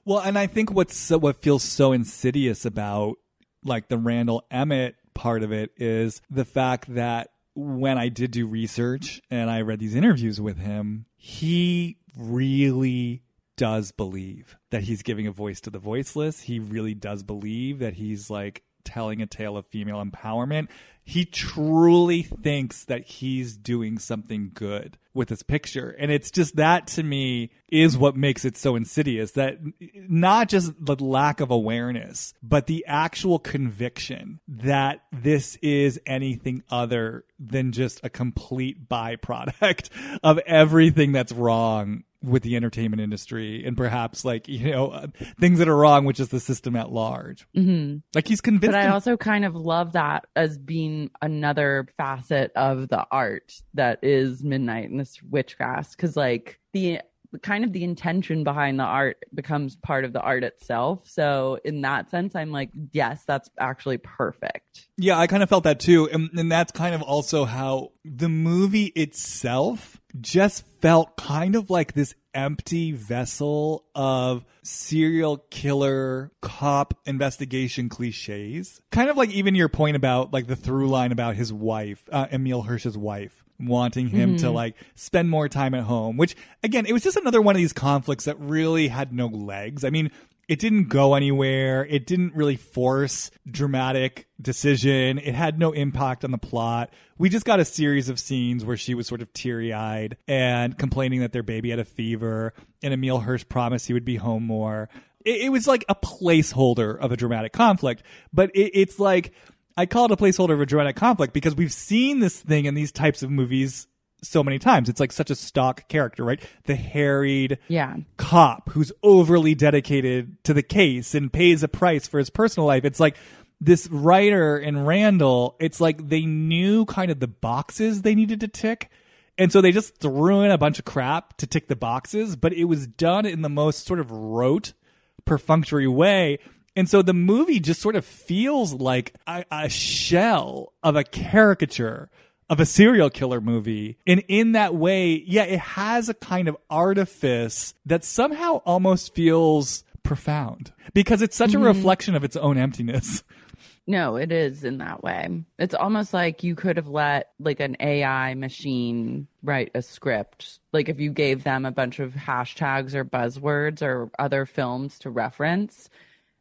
Well, and I think what's so, what feels so insidious about like the Randall Emmett part of it is the fact that when I did do research and I read these interviews with him, he really does believe that he's giving a voice to the voiceless. He really does believe that he's like telling a tale of female empowerment. He truly thinks that he's doing something good with this picture. And it's just that to me is what makes it so insidious that not just the lack of awareness, but the actual conviction that this is anything other than just a complete byproduct of everything that's wrong with the entertainment industry and perhaps like you know uh, things that are wrong which is the system at large mm-hmm. like he's convinced but i him- also kind of love that as being another facet of the art that is midnight in the switchgrass because like the kind of the intention behind the art becomes part of the art itself. So in that sense, I'm like, yes, that's actually perfect. Yeah, I kind of felt that too. And, and that's kind of also how the movie itself just felt kind of like this empty vessel of serial killer cop investigation cliches. Kind of like even your point about like the through line about his wife, uh, Emile Hirsch's wife wanting him mm-hmm. to like spend more time at home, which again, it was just another one of these conflicts that really had no legs. I mean, it didn't go anywhere. It didn't really force dramatic decision. It had no impact on the plot. We just got a series of scenes where she was sort of teary eyed and complaining that their baby had a fever, and Emile Hirsch promised he would be home more. It, it was like a placeholder of a dramatic conflict, but it, it's like I call it a placeholder of a dramatic conflict because we've seen this thing in these types of movies so many times. It's like such a stock character, right? The harried yeah. cop who's overly dedicated to the case and pays a price for his personal life. It's like this writer and Randall, it's like they knew kind of the boxes they needed to tick. And so they just threw in a bunch of crap to tick the boxes, but it was done in the most sort of rote, perfunctory way and so the movie just sort of feels like a, a, shell of a caricature of a serial killer movie. And in that way, yeah, it has a kind of artifice that somehow almost feels profound because it's such mm-hmm. a reflection of its own emptiness. No, it is in that way. It's almost like you could have let like an AI machine write a script. Like if you gave them a bunch of hashtags or buzzwords or other films to reference,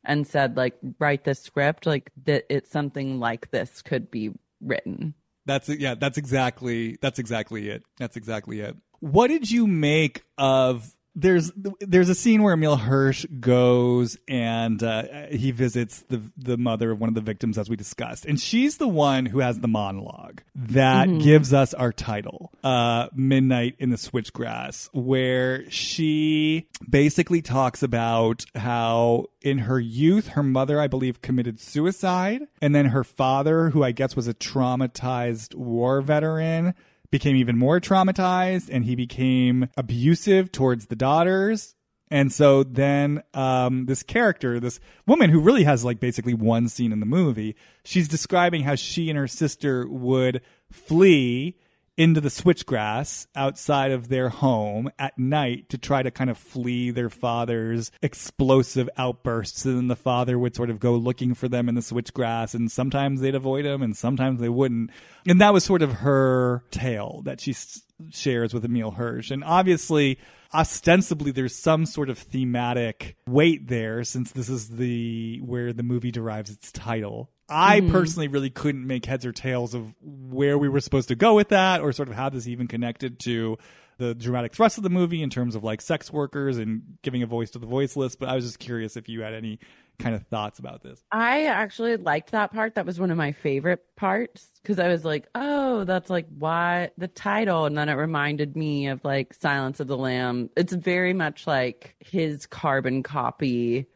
and said like write this script like that it's something like this could be written that's yeah that's exactly that's exactly it. That's exactly it. What did you make of there's there's a scene where Emile Hirsch goes and uh, he visits the the mother of one of the victims, as we discussed, and she's the one who has the monologue that Mm-hmm. gives us our title, uh, "Midnight in the Switchgrass," where she basically talks about how in her youth her mother, I believe, committed suicide, and then her father, who I guess was a traumatized war veteran became even more traumatized and he became abusive towards the daughters. And so then um, this character, this woman who really has like basically one scene in the movie, she's describing how she and her sister would flee into the switchgrass outside of their home at night to try to kind of flee their father's explosive outbursts. And then the father would sort of go looking for them in the switchgrass, and sometimes they'd avoid him, and sometimes they wouldn't. And that was sort of her tale that she s- shares with Emile Hirsch. And obviously, ostensibly, there's some sort of thematic weight there, since this is the where the movie derives its title. I mm-hmm. personally really couldn't make heads or tails of where we were supposed to go with that, or sort of how this even connected to the dramatic thrust of the movie in terms of like sex workers and giving a voice to the voiceless. But I was just curious if you had any kind of thoughts about this. I actually liked that part. That was one of my favorite parts because I was like, oh, that's like why the title. And then it reminded me of like Silence of the Lamb. It's very much like his carbon copy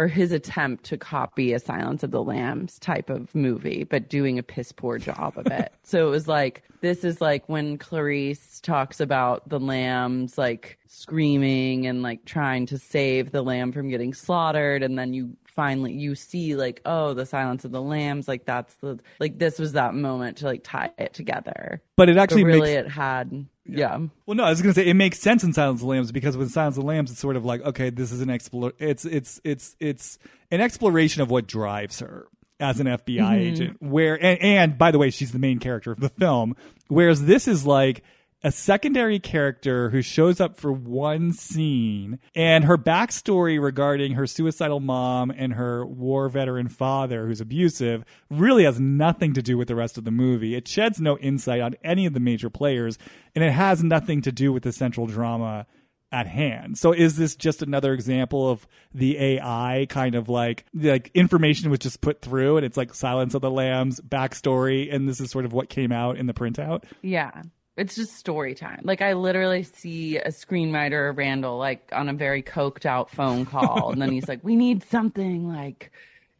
or his attempt to copy a Silence of the Lambs type of movie, but doing a piss poor job of it. so it was like, this is like when Clarice talks about the lambs like screaming and like trying to save the lamb from getting slaughtered. And then you finally, you see like, oh, the Silence of the Lambs, like that's the, like this was that moment to like tie it together. But it But actually really makes it had, yeah. Well, no, I was going to say it makes sense in Silence of the Lambs because with Silence of the Lambs, it's sort of like okay, this is an explore. It's it's it's it's an exploration of what drives her as an FBI mm-hmm. agent. Where and, and by the way, she's the main character of the film. Whereas this is like a secondary character who shows up for one scene and her backstory regarding her suicidal mom and her war veteran father who's abusive really has nothing to do with the rest of the movie. It sheds no insight on any of the major players and it has nothing to do with the central drama at hand. So is this just another example of the AI kind of like like information was just put through and it's like Silence of the Lambs backstory and this is sort of what came out in the printout? Yeah. It's just story time. Like I literally see a screenwriter Randall like on a very coked out phone call and then he's like, We need something like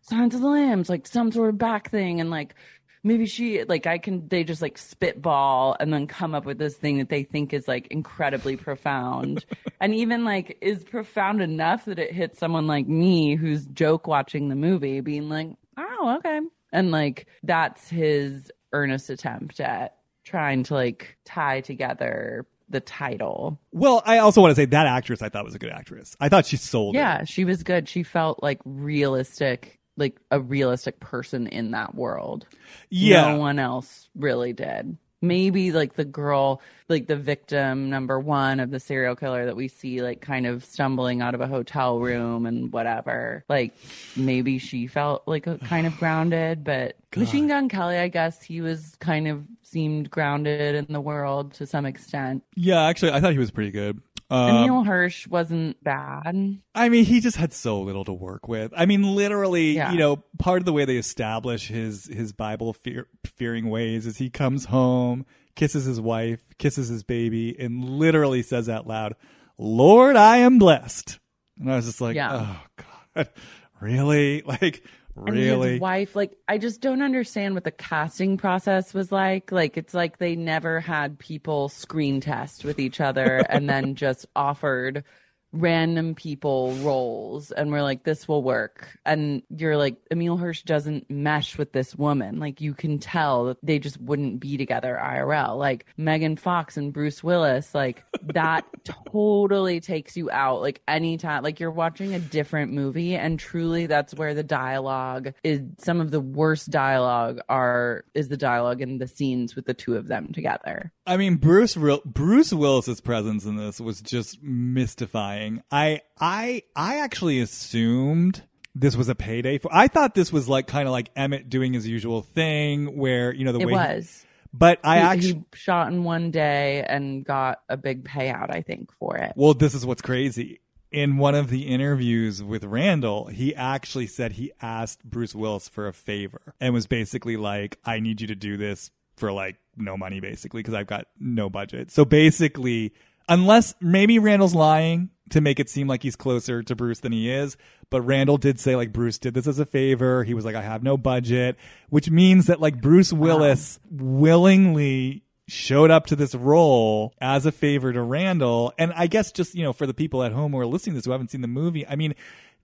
Signs of the Lambs, like some sort of back thing and like maybe she like I can they just like spitball and then come up with this thing that they think is like incredibly profound. and even like is profound enough that it hits someone like me who's joke watching the movie, being like, Oh, okay. And like that's his earnest attempt at trying to like tie together the title. Well, I also want to say that actress I thought was a good actress. I thought she sold it. Yeah, she was good. She felt like realistic, like a realistic person in that world. Yeah. No one else really did. Maybe like the girl, like the victim number one of the serial killer that we see, like kind of stumbling out of a hotel room and whatever. Like maybe she felt like a kind of grounded, but Machine Gun Kelly, I guess he was kind of seemed grounded in the world to some extent. Yeah, actually I thought he was pretty good. Um, Emile Hirsch wasn't bad. I mean, he just had so little to work with. I mean, literally, Yeah. you know, part of the way they establish his his Bible fear, fearing ways is he comes home, kisses his wife, kisses his baby, and literally says out loud, "Lord, I am blessed." And I was just like, Yeah. "Oh God, really? Like, really?" his wife, like, I just don't understand what the casting process was like. Like, it's like they never had people screen test with each other and then just offered random people roles and we're like, this will work. And you're like, Emile Hirsch doesn't mesh with this woman. Like, you can tell that they just wouldn't be together IRL. Like, Megan Fox and Bruce Willis, like, that totally takes you out. Like, anytime, like, you're watching a different movie, and truly, that's where the dialogue is. Some of the worst dialogue are, is the dialogue in the scenes with the two of them together. I mean, Bruce Bruce Willis's presence in this was just mystifying. I I I actually assumed this was a payday for. I thought this was like kind of like Emmett doing his usual thing, where you know the It way. he- was. But I he, actually he shot in one day and got a big payout, I think, for it. Well, this is what's crazy. In one of the interviews with Randall, he actually said he asked Bruce Willis for a favor and was basically like, I need you to do this for like no money, basically, because I've got no budget. So basically, unless maybe Randall's lying to make it seem like he's closer to Bruce than he is, but Randall did say like Bruce did this as a favor. He was like, I have no budget, which means that like Bruce Willis willingly showed up to this role as a favor to Randall. And I guess just, you know, for the people at home who are listening to this who haven't seen the movie, I mean,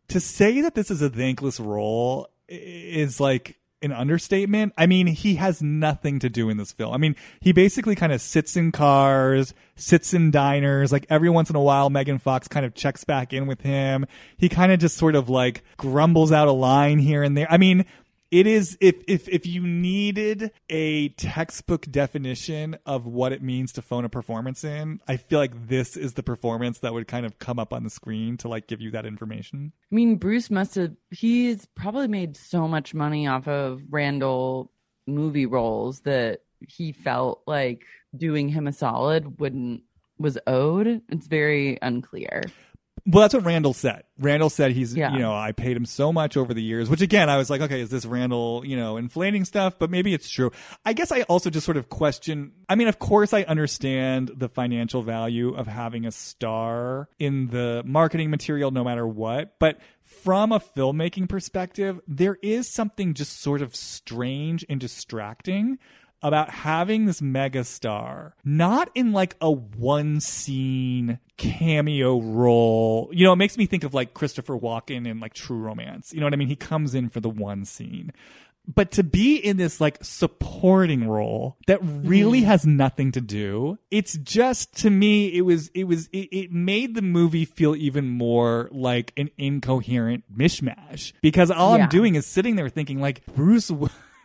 to say that this is a thankless role is like an understatement. I mean, he has nothing to do in this film. I mean, he basically kind of sits in cars, sits in diners. Like every once in a while, Megan Fox kind of checks back in with him. He kind of just sort of like grumbles out a line here and there. I mean, it is if if if you needed a textbook definition of what it means to phone a performance in, I feel like this is the performance that would kind of come up on the screen to like give you that information. I mean, Bruce must have, he's probably made so much money off of Randall movie roles that he felt like doing him a solid wouldn't, was owed. It's very unclear. Well, that's what Randall said. Randall said he's, Yeah. you know, I paid him so much over the years, which again, I was like, okay, is this Randall, you know, inflating stuff? But maybe it's true. I guess I also just sort of question. I mean, of course, I understand the financial value of having a star in the marketing material, no matter what. But from a filmmaking perspective, there is something just sort of strange and distracting about having this megastar not in like a one scene cameo role. You know, it makes me think of like Christopher Walken in like True Romance. You know what I mean? He comes in for the one scene. But to be in this like supporting role that really mm-hmm. has nothing to do, it's just to me, it was, it was, it, it made the movie feel even more like an incoherent mishmash because all Yeah. I'm doing is sitting there thinking like Bruce,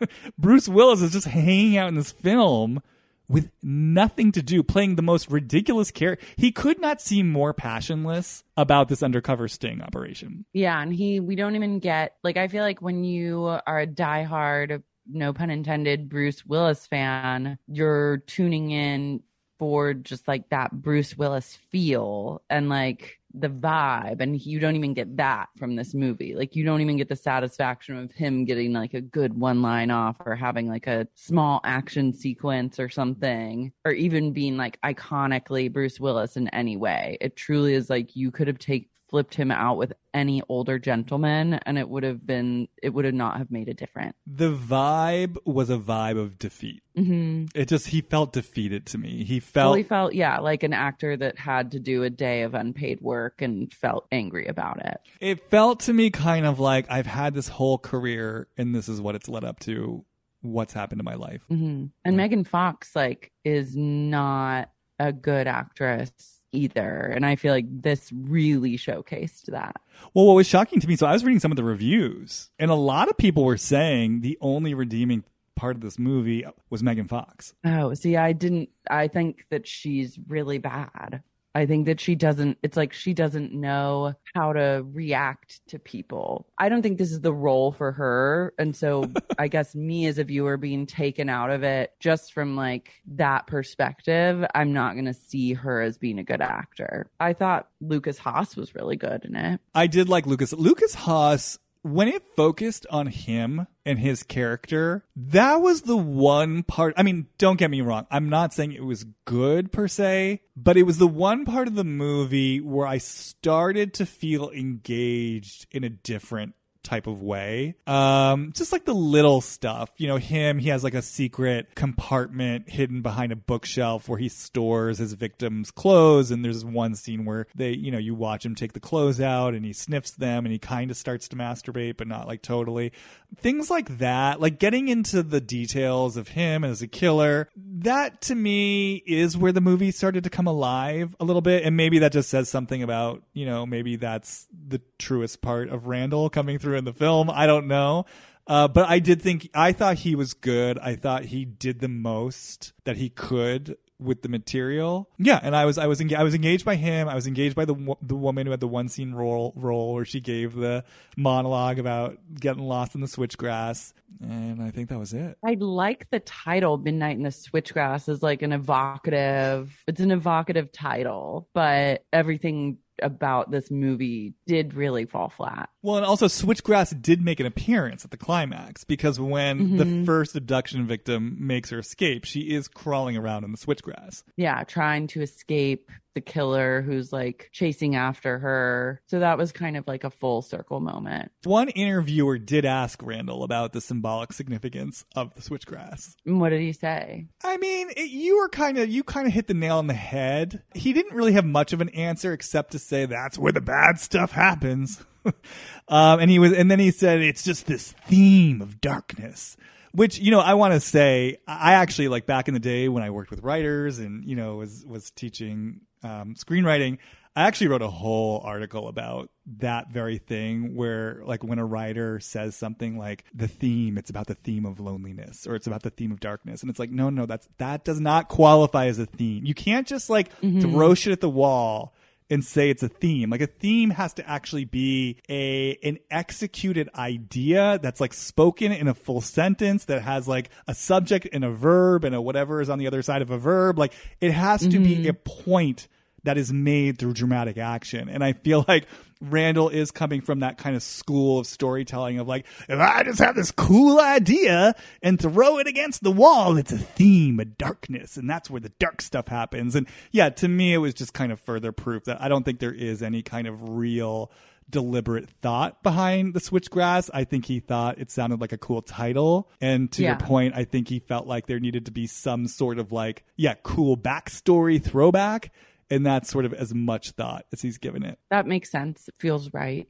Bruce Willis is just hanging out in this film with nothing to do, playing the most ridiculous character. He could not seem more passionless about this undercover sting operation. Yeah. And he, we don't even get, like, I feel like when you are a diehard, no pun intended, Bruce Willis fan, you're tuning in for just like that Bruce Willis feel and like the vibe. And you don't even get that from this movie. Like, you don't even get the satisfaction of him getting like a good one line off or having like a small action sequence or something, or even being like iconically Bruce Willis in any way. It truly is like you could have taken flipped him out with any older gentleman and it would have been it would have not have made a difference The vibe was a vibe of defeat. mm-hmm. It just, he felt defeated to me. He well, felt, he felt yeah like an actor that had to do a day of unpaid work and felt angry about it it felt to me kind of like I've had this whole career and this is what it's led up to. What's happened to my life? hmm and megan fox like is not a good actress either and i feel like this really showcased that Well, what was shocking to me, so I was reading some of the reviews, and a lot of people were saying the only redeeming part of this movie was Megan Fox. Oh, see, I didn't. I think that she's really bad. I think that she doesn't, it's like she doesn't know how to react to people. I don't think this is the role for her. And so I guess me as a viewer being taken out of it just from like that perspective, I'm not going to see her as being a good actor. I thought Lukas Haas was really good in it. I did like Lukas. Lukas Haas, when it focused on him and his character, that was the one part. I mean, don't get me wrong. I'm not saying it was good per se, but it was the one part of the movie where I started to feel engaged in a different type of way. Um, just like the little stuff, you know, him, he has like a secret compartment hidden behind a bookshelf where he stores his victims' clothes. And there's one scene where they, you know, you watch him take the clothes out and he sniffs them and he kind of starts to masturbate, but not like totally. Things like that, like getting into the details of him as a killer, that to me is where the movie started to come alive a little bit. And maybe that just says something about, you know, maybe that's the truest part of Randall coming through in the film. I don't know. Uh, but I did think, I thought he was good. I thought he did the most that he could with the material. Yeah, and I was I was enga- I was engaged by him. I was engaged by the the woman who had the one scene role role where she gave the monologue about getting lost in the switchgrass, and I think that was it. I like the title "Midnight in the Switchgrass" is like an evocative. It's an evocative title, but everything about this movie did really fall flat. Well, and also Switchgrass did make an appearance at the climax because when the mm-hmm. first abduction victim makes her escape, she is crawling around in the switchgrass. Yeah, trying to escape the killer who's like chasing after her. So that was kind of like a full circle moment. One interviewer did ask Randall about the symbolic significance of the switchgrass. What did he say? I mean, it, you were kind of you kind of hit the nail on the head. He didn't really have much of an answer except to say that's where the bad stuff happens. um, and he was, and then he said it's just this theme of darkness. Which you know, I want to say, I actually like back in the day when I worked with writers and you know was was teaching um, screenwriting. I actually wrote a whole article about that very thing where like when a writer says something like the theme it's about the theme of loneliness or it's about the theme of darkness and it's like no no that's that does not qualify as a theme. You can't just like throw shit at the wall and say it's a theme. Like a theme has to actually be a an executed idea that's like spoken in a full sentence that has like a subject and a verb and a whatever is on the other side of a verb. Like it has to be mm-hmm. a point that is made through dramatic action. And I feel like Randall is coming from that kind of school of storytelling of like, if I just have this cool idea and throw it against the wall, it's a theme, a darkness. And that's where the dark stuff happens. And yeah, to me, it was just kind of further proof that I don't think there is any kind of real deliberate thought behind the switchgrass. I think he thought it sounded like a cool title. And to your point, I think he felt like there needed to be some sort of like, yeah, cool backstory throwback. And that's sort of as much thought as he's given it. That makes sense. It feels right.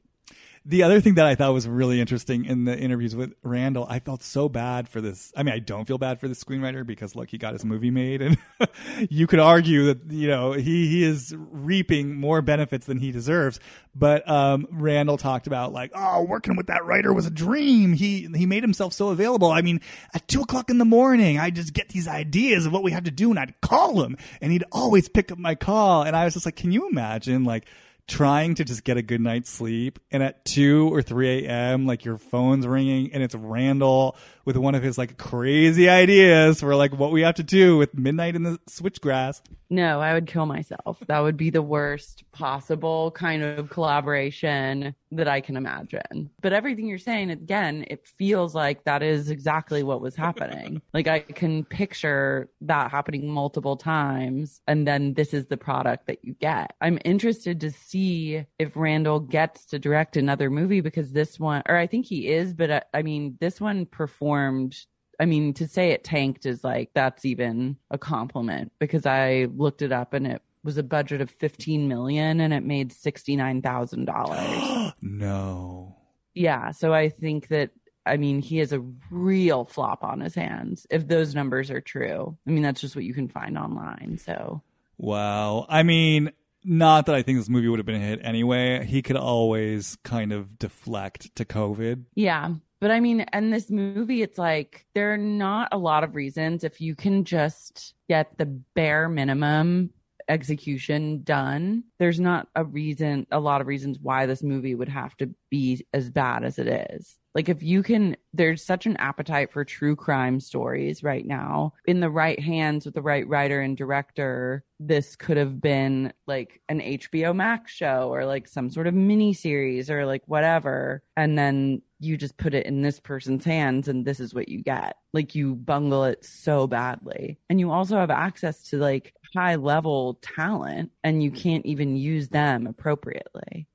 The other thing that I thought was really interesting in the interviews with Randall, I felt so bad for this. I mean, I don't feel bad for the screenwriter because look, he got his movie made, and you could argue that you know he he is reaping more benefits than he deserves. But um, Randall talked about like, oh, working with that writer was a dream. He he made himself so available. I mean, at two o'clock in the morning, I just get these ideas of what we had to do, and I'd call him, and he'd always pick up my call, and I was just like, can you imagine like trying to just get a good night's sleep and at 2 or 3 a.m like your phone's ringing and it's randall with one of his like crazy ideas for like what we have to do with midnight in the switchgrass No, I would kill myself. That would be the worst possible kind of collaboration that I can imagine. But everything you're saying, again, it feels like that is exactly what was happening. like I can picture that happening multiple times, and then this is the product that you get. I'm interested to see if Randall gets to direct another movie because this one, or I think he is, but uh, I mean, this one performed I mean, to say it tanked is like that's even a compliment because I looked it up and it was a budget of 15 million and it made $69,000. no yeah, so I think that I mean, he has a real flop on his hands if those numbers are true. I mean, that's just what you can find online. So, wow i mean not that i think this movie would have been a hit anyway he could always kind of deflect to covid yeah. But I mean, in this movie, it's like there are not a lot of reasons if you can just get the bare minimum execution done. There's not a reason, a lot of reasons why this movie would have to be as bad as it is. Like, if you can, there's such an appetite for true crime stories right now. In the right hands with the right writer and director, this could have been like an HBO Max show or like some sort of mini series or like whatever. And then you just put it in this person's hands and this is what you get. Like you bungle it so badly. And you also have access to like high level talent and you can't even use them appropriately.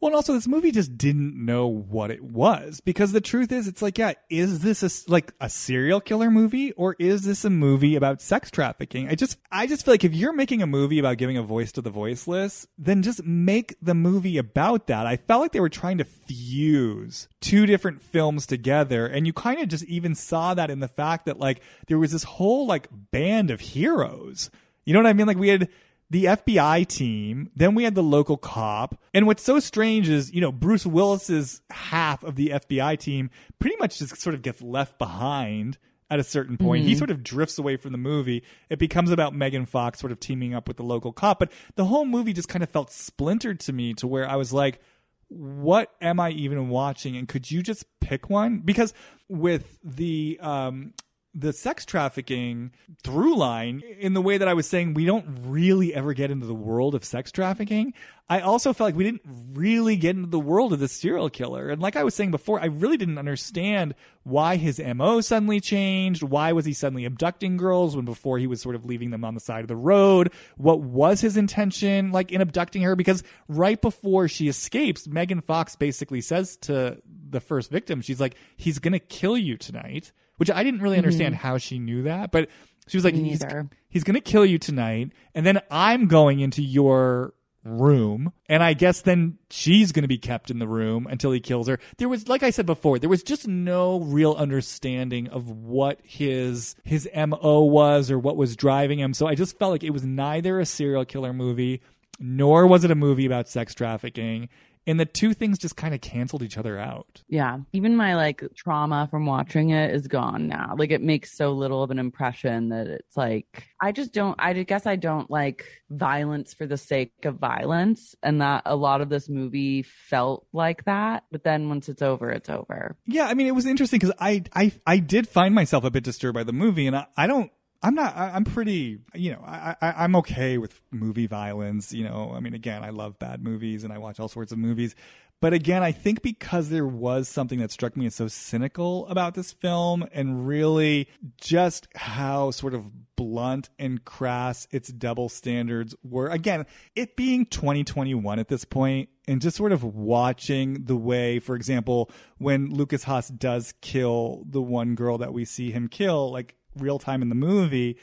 Well, and also this movie just didn't know what it was because the truth is, it's like, yeah, is this a like a serial killer movie or is this a movie about sex trafficking? I just, I just feel like if you're making a movie about giving a voice to the voiceless, then just make the movie about that. I felt like they were trying to fuse two different films together, and you kind of just even saw that in the fact that like there was this whole like band of heroes. You know what I mean? Like we had the FBI team, then we had the local cop. And what's so strange is, you know, Bruce Willis's half of the FBI team pretty much just sort of gets left behind at a certain point. He sort of drifts away from the movie. It becomes about Megan Fox sort of teaming up with the local cop, but the whole movie just kind of felt splintered to me to where I was like, what am I even watching? And could you just pick one? Because with the um the sex trafficking through line in the way that I was saying we don't really ever get into the world of sex trafficking. I also felt like we didn't really get into the world of the serial killer. And like I was saying before, I really didn't understand why his MO suddenly changed. Why was he suddenly abducting girls when before he was sort of leaving them on the side of the road? What was his intention like in abducting her? Because right before she escapes, Megan Fox basically says to the first victim, she's like, he's going to kill you tonight which I didn't really understand mm-hmm. how she knew that, but she was like, he's, he's going to kill you tonight. And then I'm going into your room. And I guess then she's going to be kept in the room until he kills her. There was, like I said before, there was just no real understanding of what his, his MO was or what was driving him. So I just felt like it was neither a serial killer movie, nor was it a movie about sex trafficking. And the two things just kind of canceled each other out. Yeah. Even my like trauma from watching it is gone now. Like it makes so little of an impression that it's like, I just don't, I guess I don't like violence for the sake of violence. And that a lot of this movie felt like that. But then once it's over, it's over. Yeah, I mean, it was interesting because I, I, I did find myself a bit disturbed by the movie, and I, I don't. I'm not. I, I'm pretty. You know, I, I, I'm okay with movie violence. You know, I mean, again, I love bad movies and I watch all sorts of movies. But again, I think because there was something that struck me as so cynical about this film and really just how sort of blunt and crass its double standards were. Again, it being 2021 at this point and just sort of watching the way, for example, when Lukas Haas does kill the one girl that we see him kill, like real time in the movie,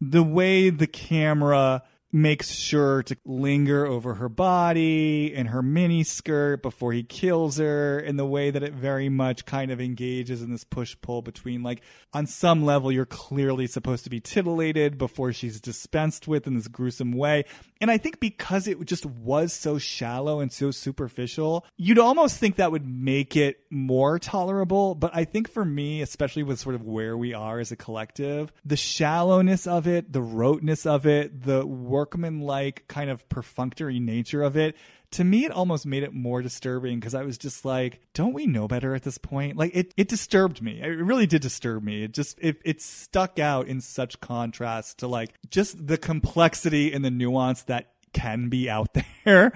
the way the camera makes sure to linger over her body and her mini skirt before he kills her in the way that it very much kind of engages in this push pull between like on some level you're clearly supposed to be titillated before she's dispensed with in this gruesome way. And i think because it just was so shallow and so superficial you'd almost think that would make it more tolerable. But i think for me especially with sort of where we are as a collective the shallowness of it the roteness of it the workman-like kind of perfunctory nature of it to me it almost made it more disturbing because i was just like don't we know better at this point? Like it, it disturbed me. It really did disturb me. It just it, it stuck out in such contrast to like just the complexity and the nuance that can be out there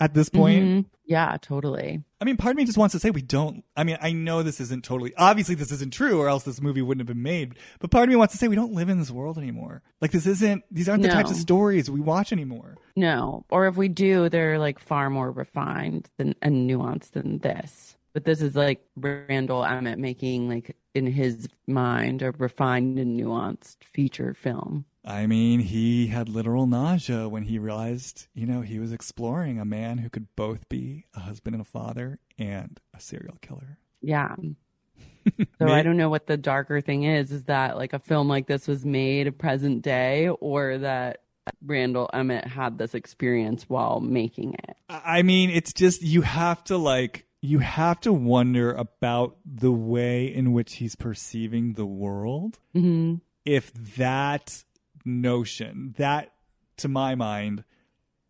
at this point Mhm. Yeah, totally. I mean, part of me just wants to say we don't. I mean, I know this isn't totally obviously this isn't true, or else this movie wouldn't have been made. But part of me wants to say we don't live in this world anymore. Like this isn't. These aren't the No. types of stories we watch anymore. No, or if we do, they're like far more refined than and nuanced than this. But this is like Randall Emmett making like in his mind a refined and nuanced feature film. I mean, he had literal nausea when he realized, you know, he was exploring a man who could both be a husband and a father and a serial killer. Yeah. So I don't know what the darker thing is. Is that like a film like this was made present day, or that Randall Emmett had this experience while making it? I mean, it's just you have to like you have to wonder about the way in which he's perceiving the world. hmm If that notion, that to my mind,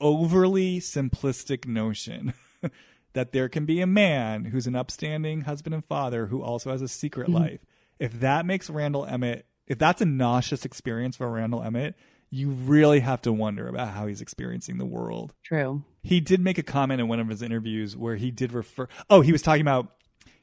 overly simplistic notion that there can be a man who's an upstanding husband and father who also has a secret mm-hmm. life, if that makes Randall Emmett, if that's a nauseous experience for Randall Emmett, you really have to wonder about how he's experiencing the world. True. he did make a comment in one of his interviews where he did refer oh he was talking about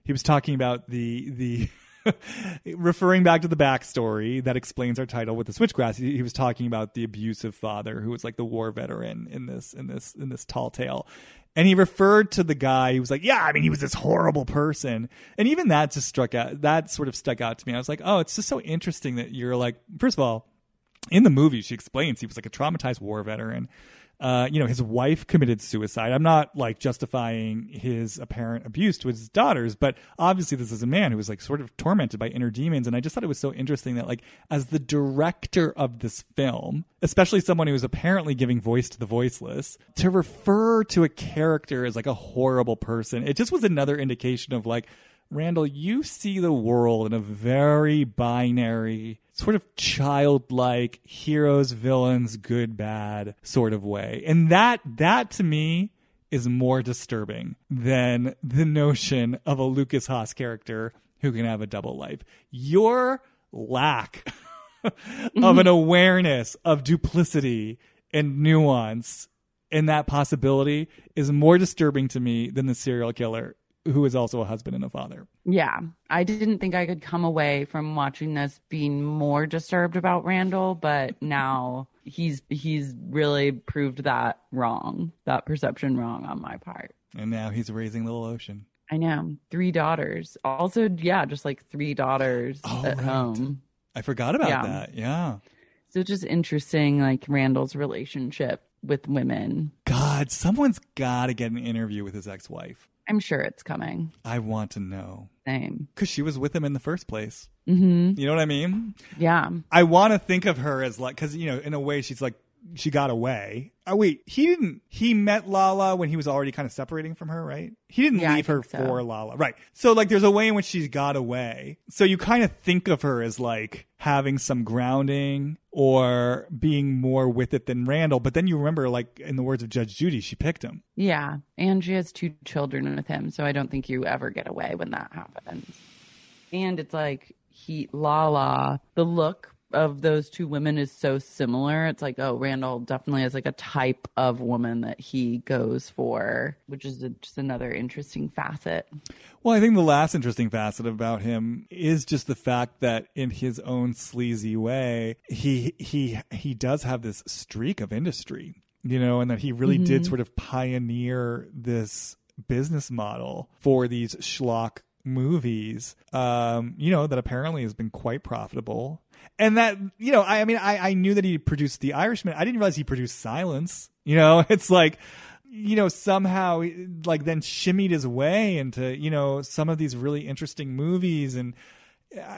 he was talking about the the referring back to the backstory that explains our title with the switchgrass he, he was talking about the abusive father who was like the war veteran in this in this in this tall tale. And he referred to the guy he was like yeah i mean he was this horrible person. And even that just struck out that sort of stuck out to me. I was like oh it's just so interesting that you're like first of all in the movie, she explains he was like a traumatized war veteran. Uh, you know, his wife committed suicide. I'm not like justifying his apparent abuse to his daughters, but obviously this is a man who was like sort of tormented by inner demons. And I just thought it was so interesting that like as the director of this film, especially someone who was apparently giving voice to the voiceless, to refer to a character as like a horrible person, it just was another indication of like, Randall, you see the world in a very binary, sort of childlike heroes, villains, good, bad sort of way. And that, that to me is more disturbing than the notion of a Lukas Haas character who can have a double life. Your lack of an mm-hmm. awareness of duplicity and nuance in that possibility is more disturbing to me than the serial killer who is also a husband and a father. Yeah. I didn't think I could come away from watching this being more disturbed about Randall, but now he's he's really proved that wrong, that perception wrong on my part. And now he's raising little ocean. I know. Three daughters. Also, yeah, just like three daughters Oh, at right. home. I forgot about Yeah. that. Yeah. So just interesting, like Randall's relationship with women. God, someone's got to get an interview with his ex-wife. I'm sure it's coming. I want to know Same. because she was with him in the first place. hmm You know what I mean? Yeah. I want to think of her as like, because you know, in a way, she's like she got away. Oh wait, he didn't. He met Lala when he was already kind of separating from her, right? He didn't Yeah, leave her so. for Lala, right? So like, there's a way in which she's got away. So you kind of think of her as like having some grounding or being more with it than Randall. But then you remember, like in the words of Judge Judy, she picked him. Yeah. And she has two children with him. So I don't think you ever get away when that happens. And it's like he, Lala, the look of those two women is so similar. It's like, oh, Randall definitely has like a type of woman that he goes for, which is a, just another interesting facet. Well, I think the last interesting facet about him is just the fact that in his own sleazy way, he he he does have this streak of industry, you know, and that he really did mm-hmm. sort of pioneer this business model for these schlock movies, um, you know, that apparently has been quite profitable. And that, you know, I, I mean, I, I knew that he produced The Irishman. I didn't realize he produced Silence. You know, it's like, you know, somehow like then shimmied his way into, you know, some of these really interesting movies and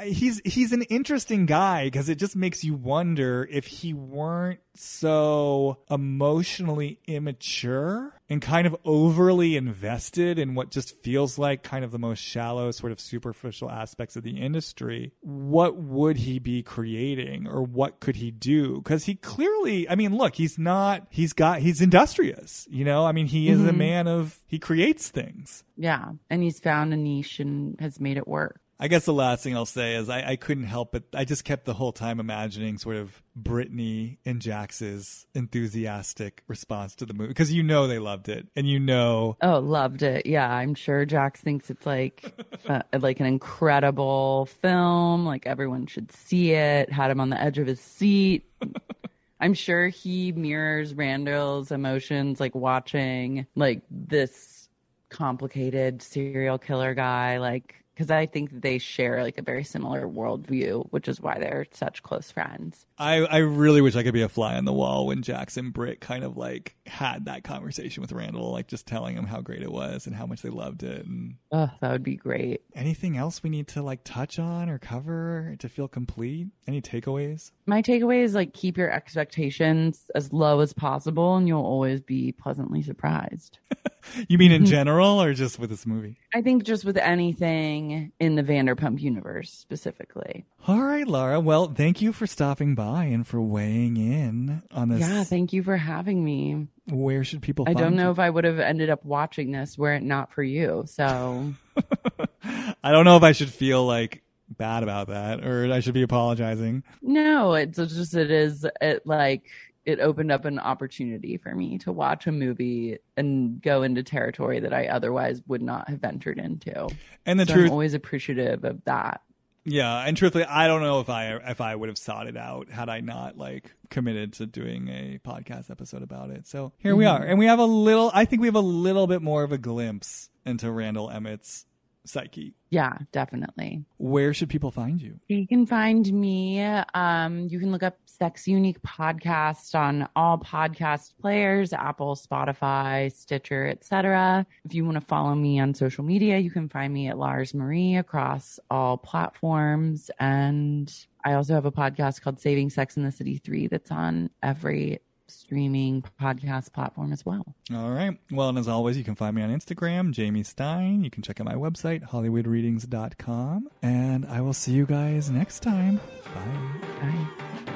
he's he's an interesting guy because it just makes you wonder if he weren't so emotionally immature and kind of overly invested in what just feels like kind of the most shallow sort of superficial aspects of the industry. What would he be creating or what could he do? Because he clearly i mean look he's not he's got he's industrious you know? I mean he is a mm-hmm. man of he creates things. Yeah. And he's found a niche and has made it work. I guess the last thing I'll say is I, I couldn't help it. I just kept the whole time imagining sort of Brittany and Jax's enthusiastic response to the movie because you know they loved it and you know Oh, loved it. Yeah, I'm sure Jax thinks it's like uh, like an incredible film. Like everyone should see it. Had him on the edge of his seat. I'm sure he mirrors Randall's emotions, like watching like this complicated serial killer guy. Like because I think they share like a very similar worldview, which is why they're such close friends. I, I really wish I could be a fly on the wall when Jax and Britt kind of like had that conversation with Randall, like just telling him how great it was and how much they loved it. And Oh, that would be great. anything else we need to like touch on or cover to feel complete? Any takeaways? My takeaway is like keep your expectations as low as possible and you'll always be pleasantly surprised. You mean in mm-hmm. general or just with this movie? I think just with anything in the Vanderpump universe specifically. All right, Laura. Well, thank you for stopping by and for weighing in on this. Yeah, thank you for having me. Where should people I don't know you? if I would have ended up watching this were it not for you. So I don't know if I should feel like bad about that or I should be apologizing. no, it's just it is it like it opened up an opportunity for me to watch a movie and go into territory that I otherwise would not have ventured into. And the So truth, I'm always appreciative of that. yeah, and truthfully, I don't know if I if I would have sought it out had I not like committed to doing a podcast episode about it. So here we mm-hmm. are, and we have a little. I think we have a little bit more of a glimpse into Randall Emmett's psyche. Yeah, definitely. Where should people find you? You can find me. Um, you can look up Sexy Unique Podcast on all podcast players, Apple, Spotify, Stitcher, etc. If you want to follow me on social media, you can find me at Lars Marie across all platforms. And I also have a podcast called Saving Sex in the City 3 that's on every streaming podcast platform as well. All right. Well, and as always, you can find me on Instagram, Jamie Stein. You can check out my website, hollywoodreadings.com. And I will see you guys next time. Bye. Bye.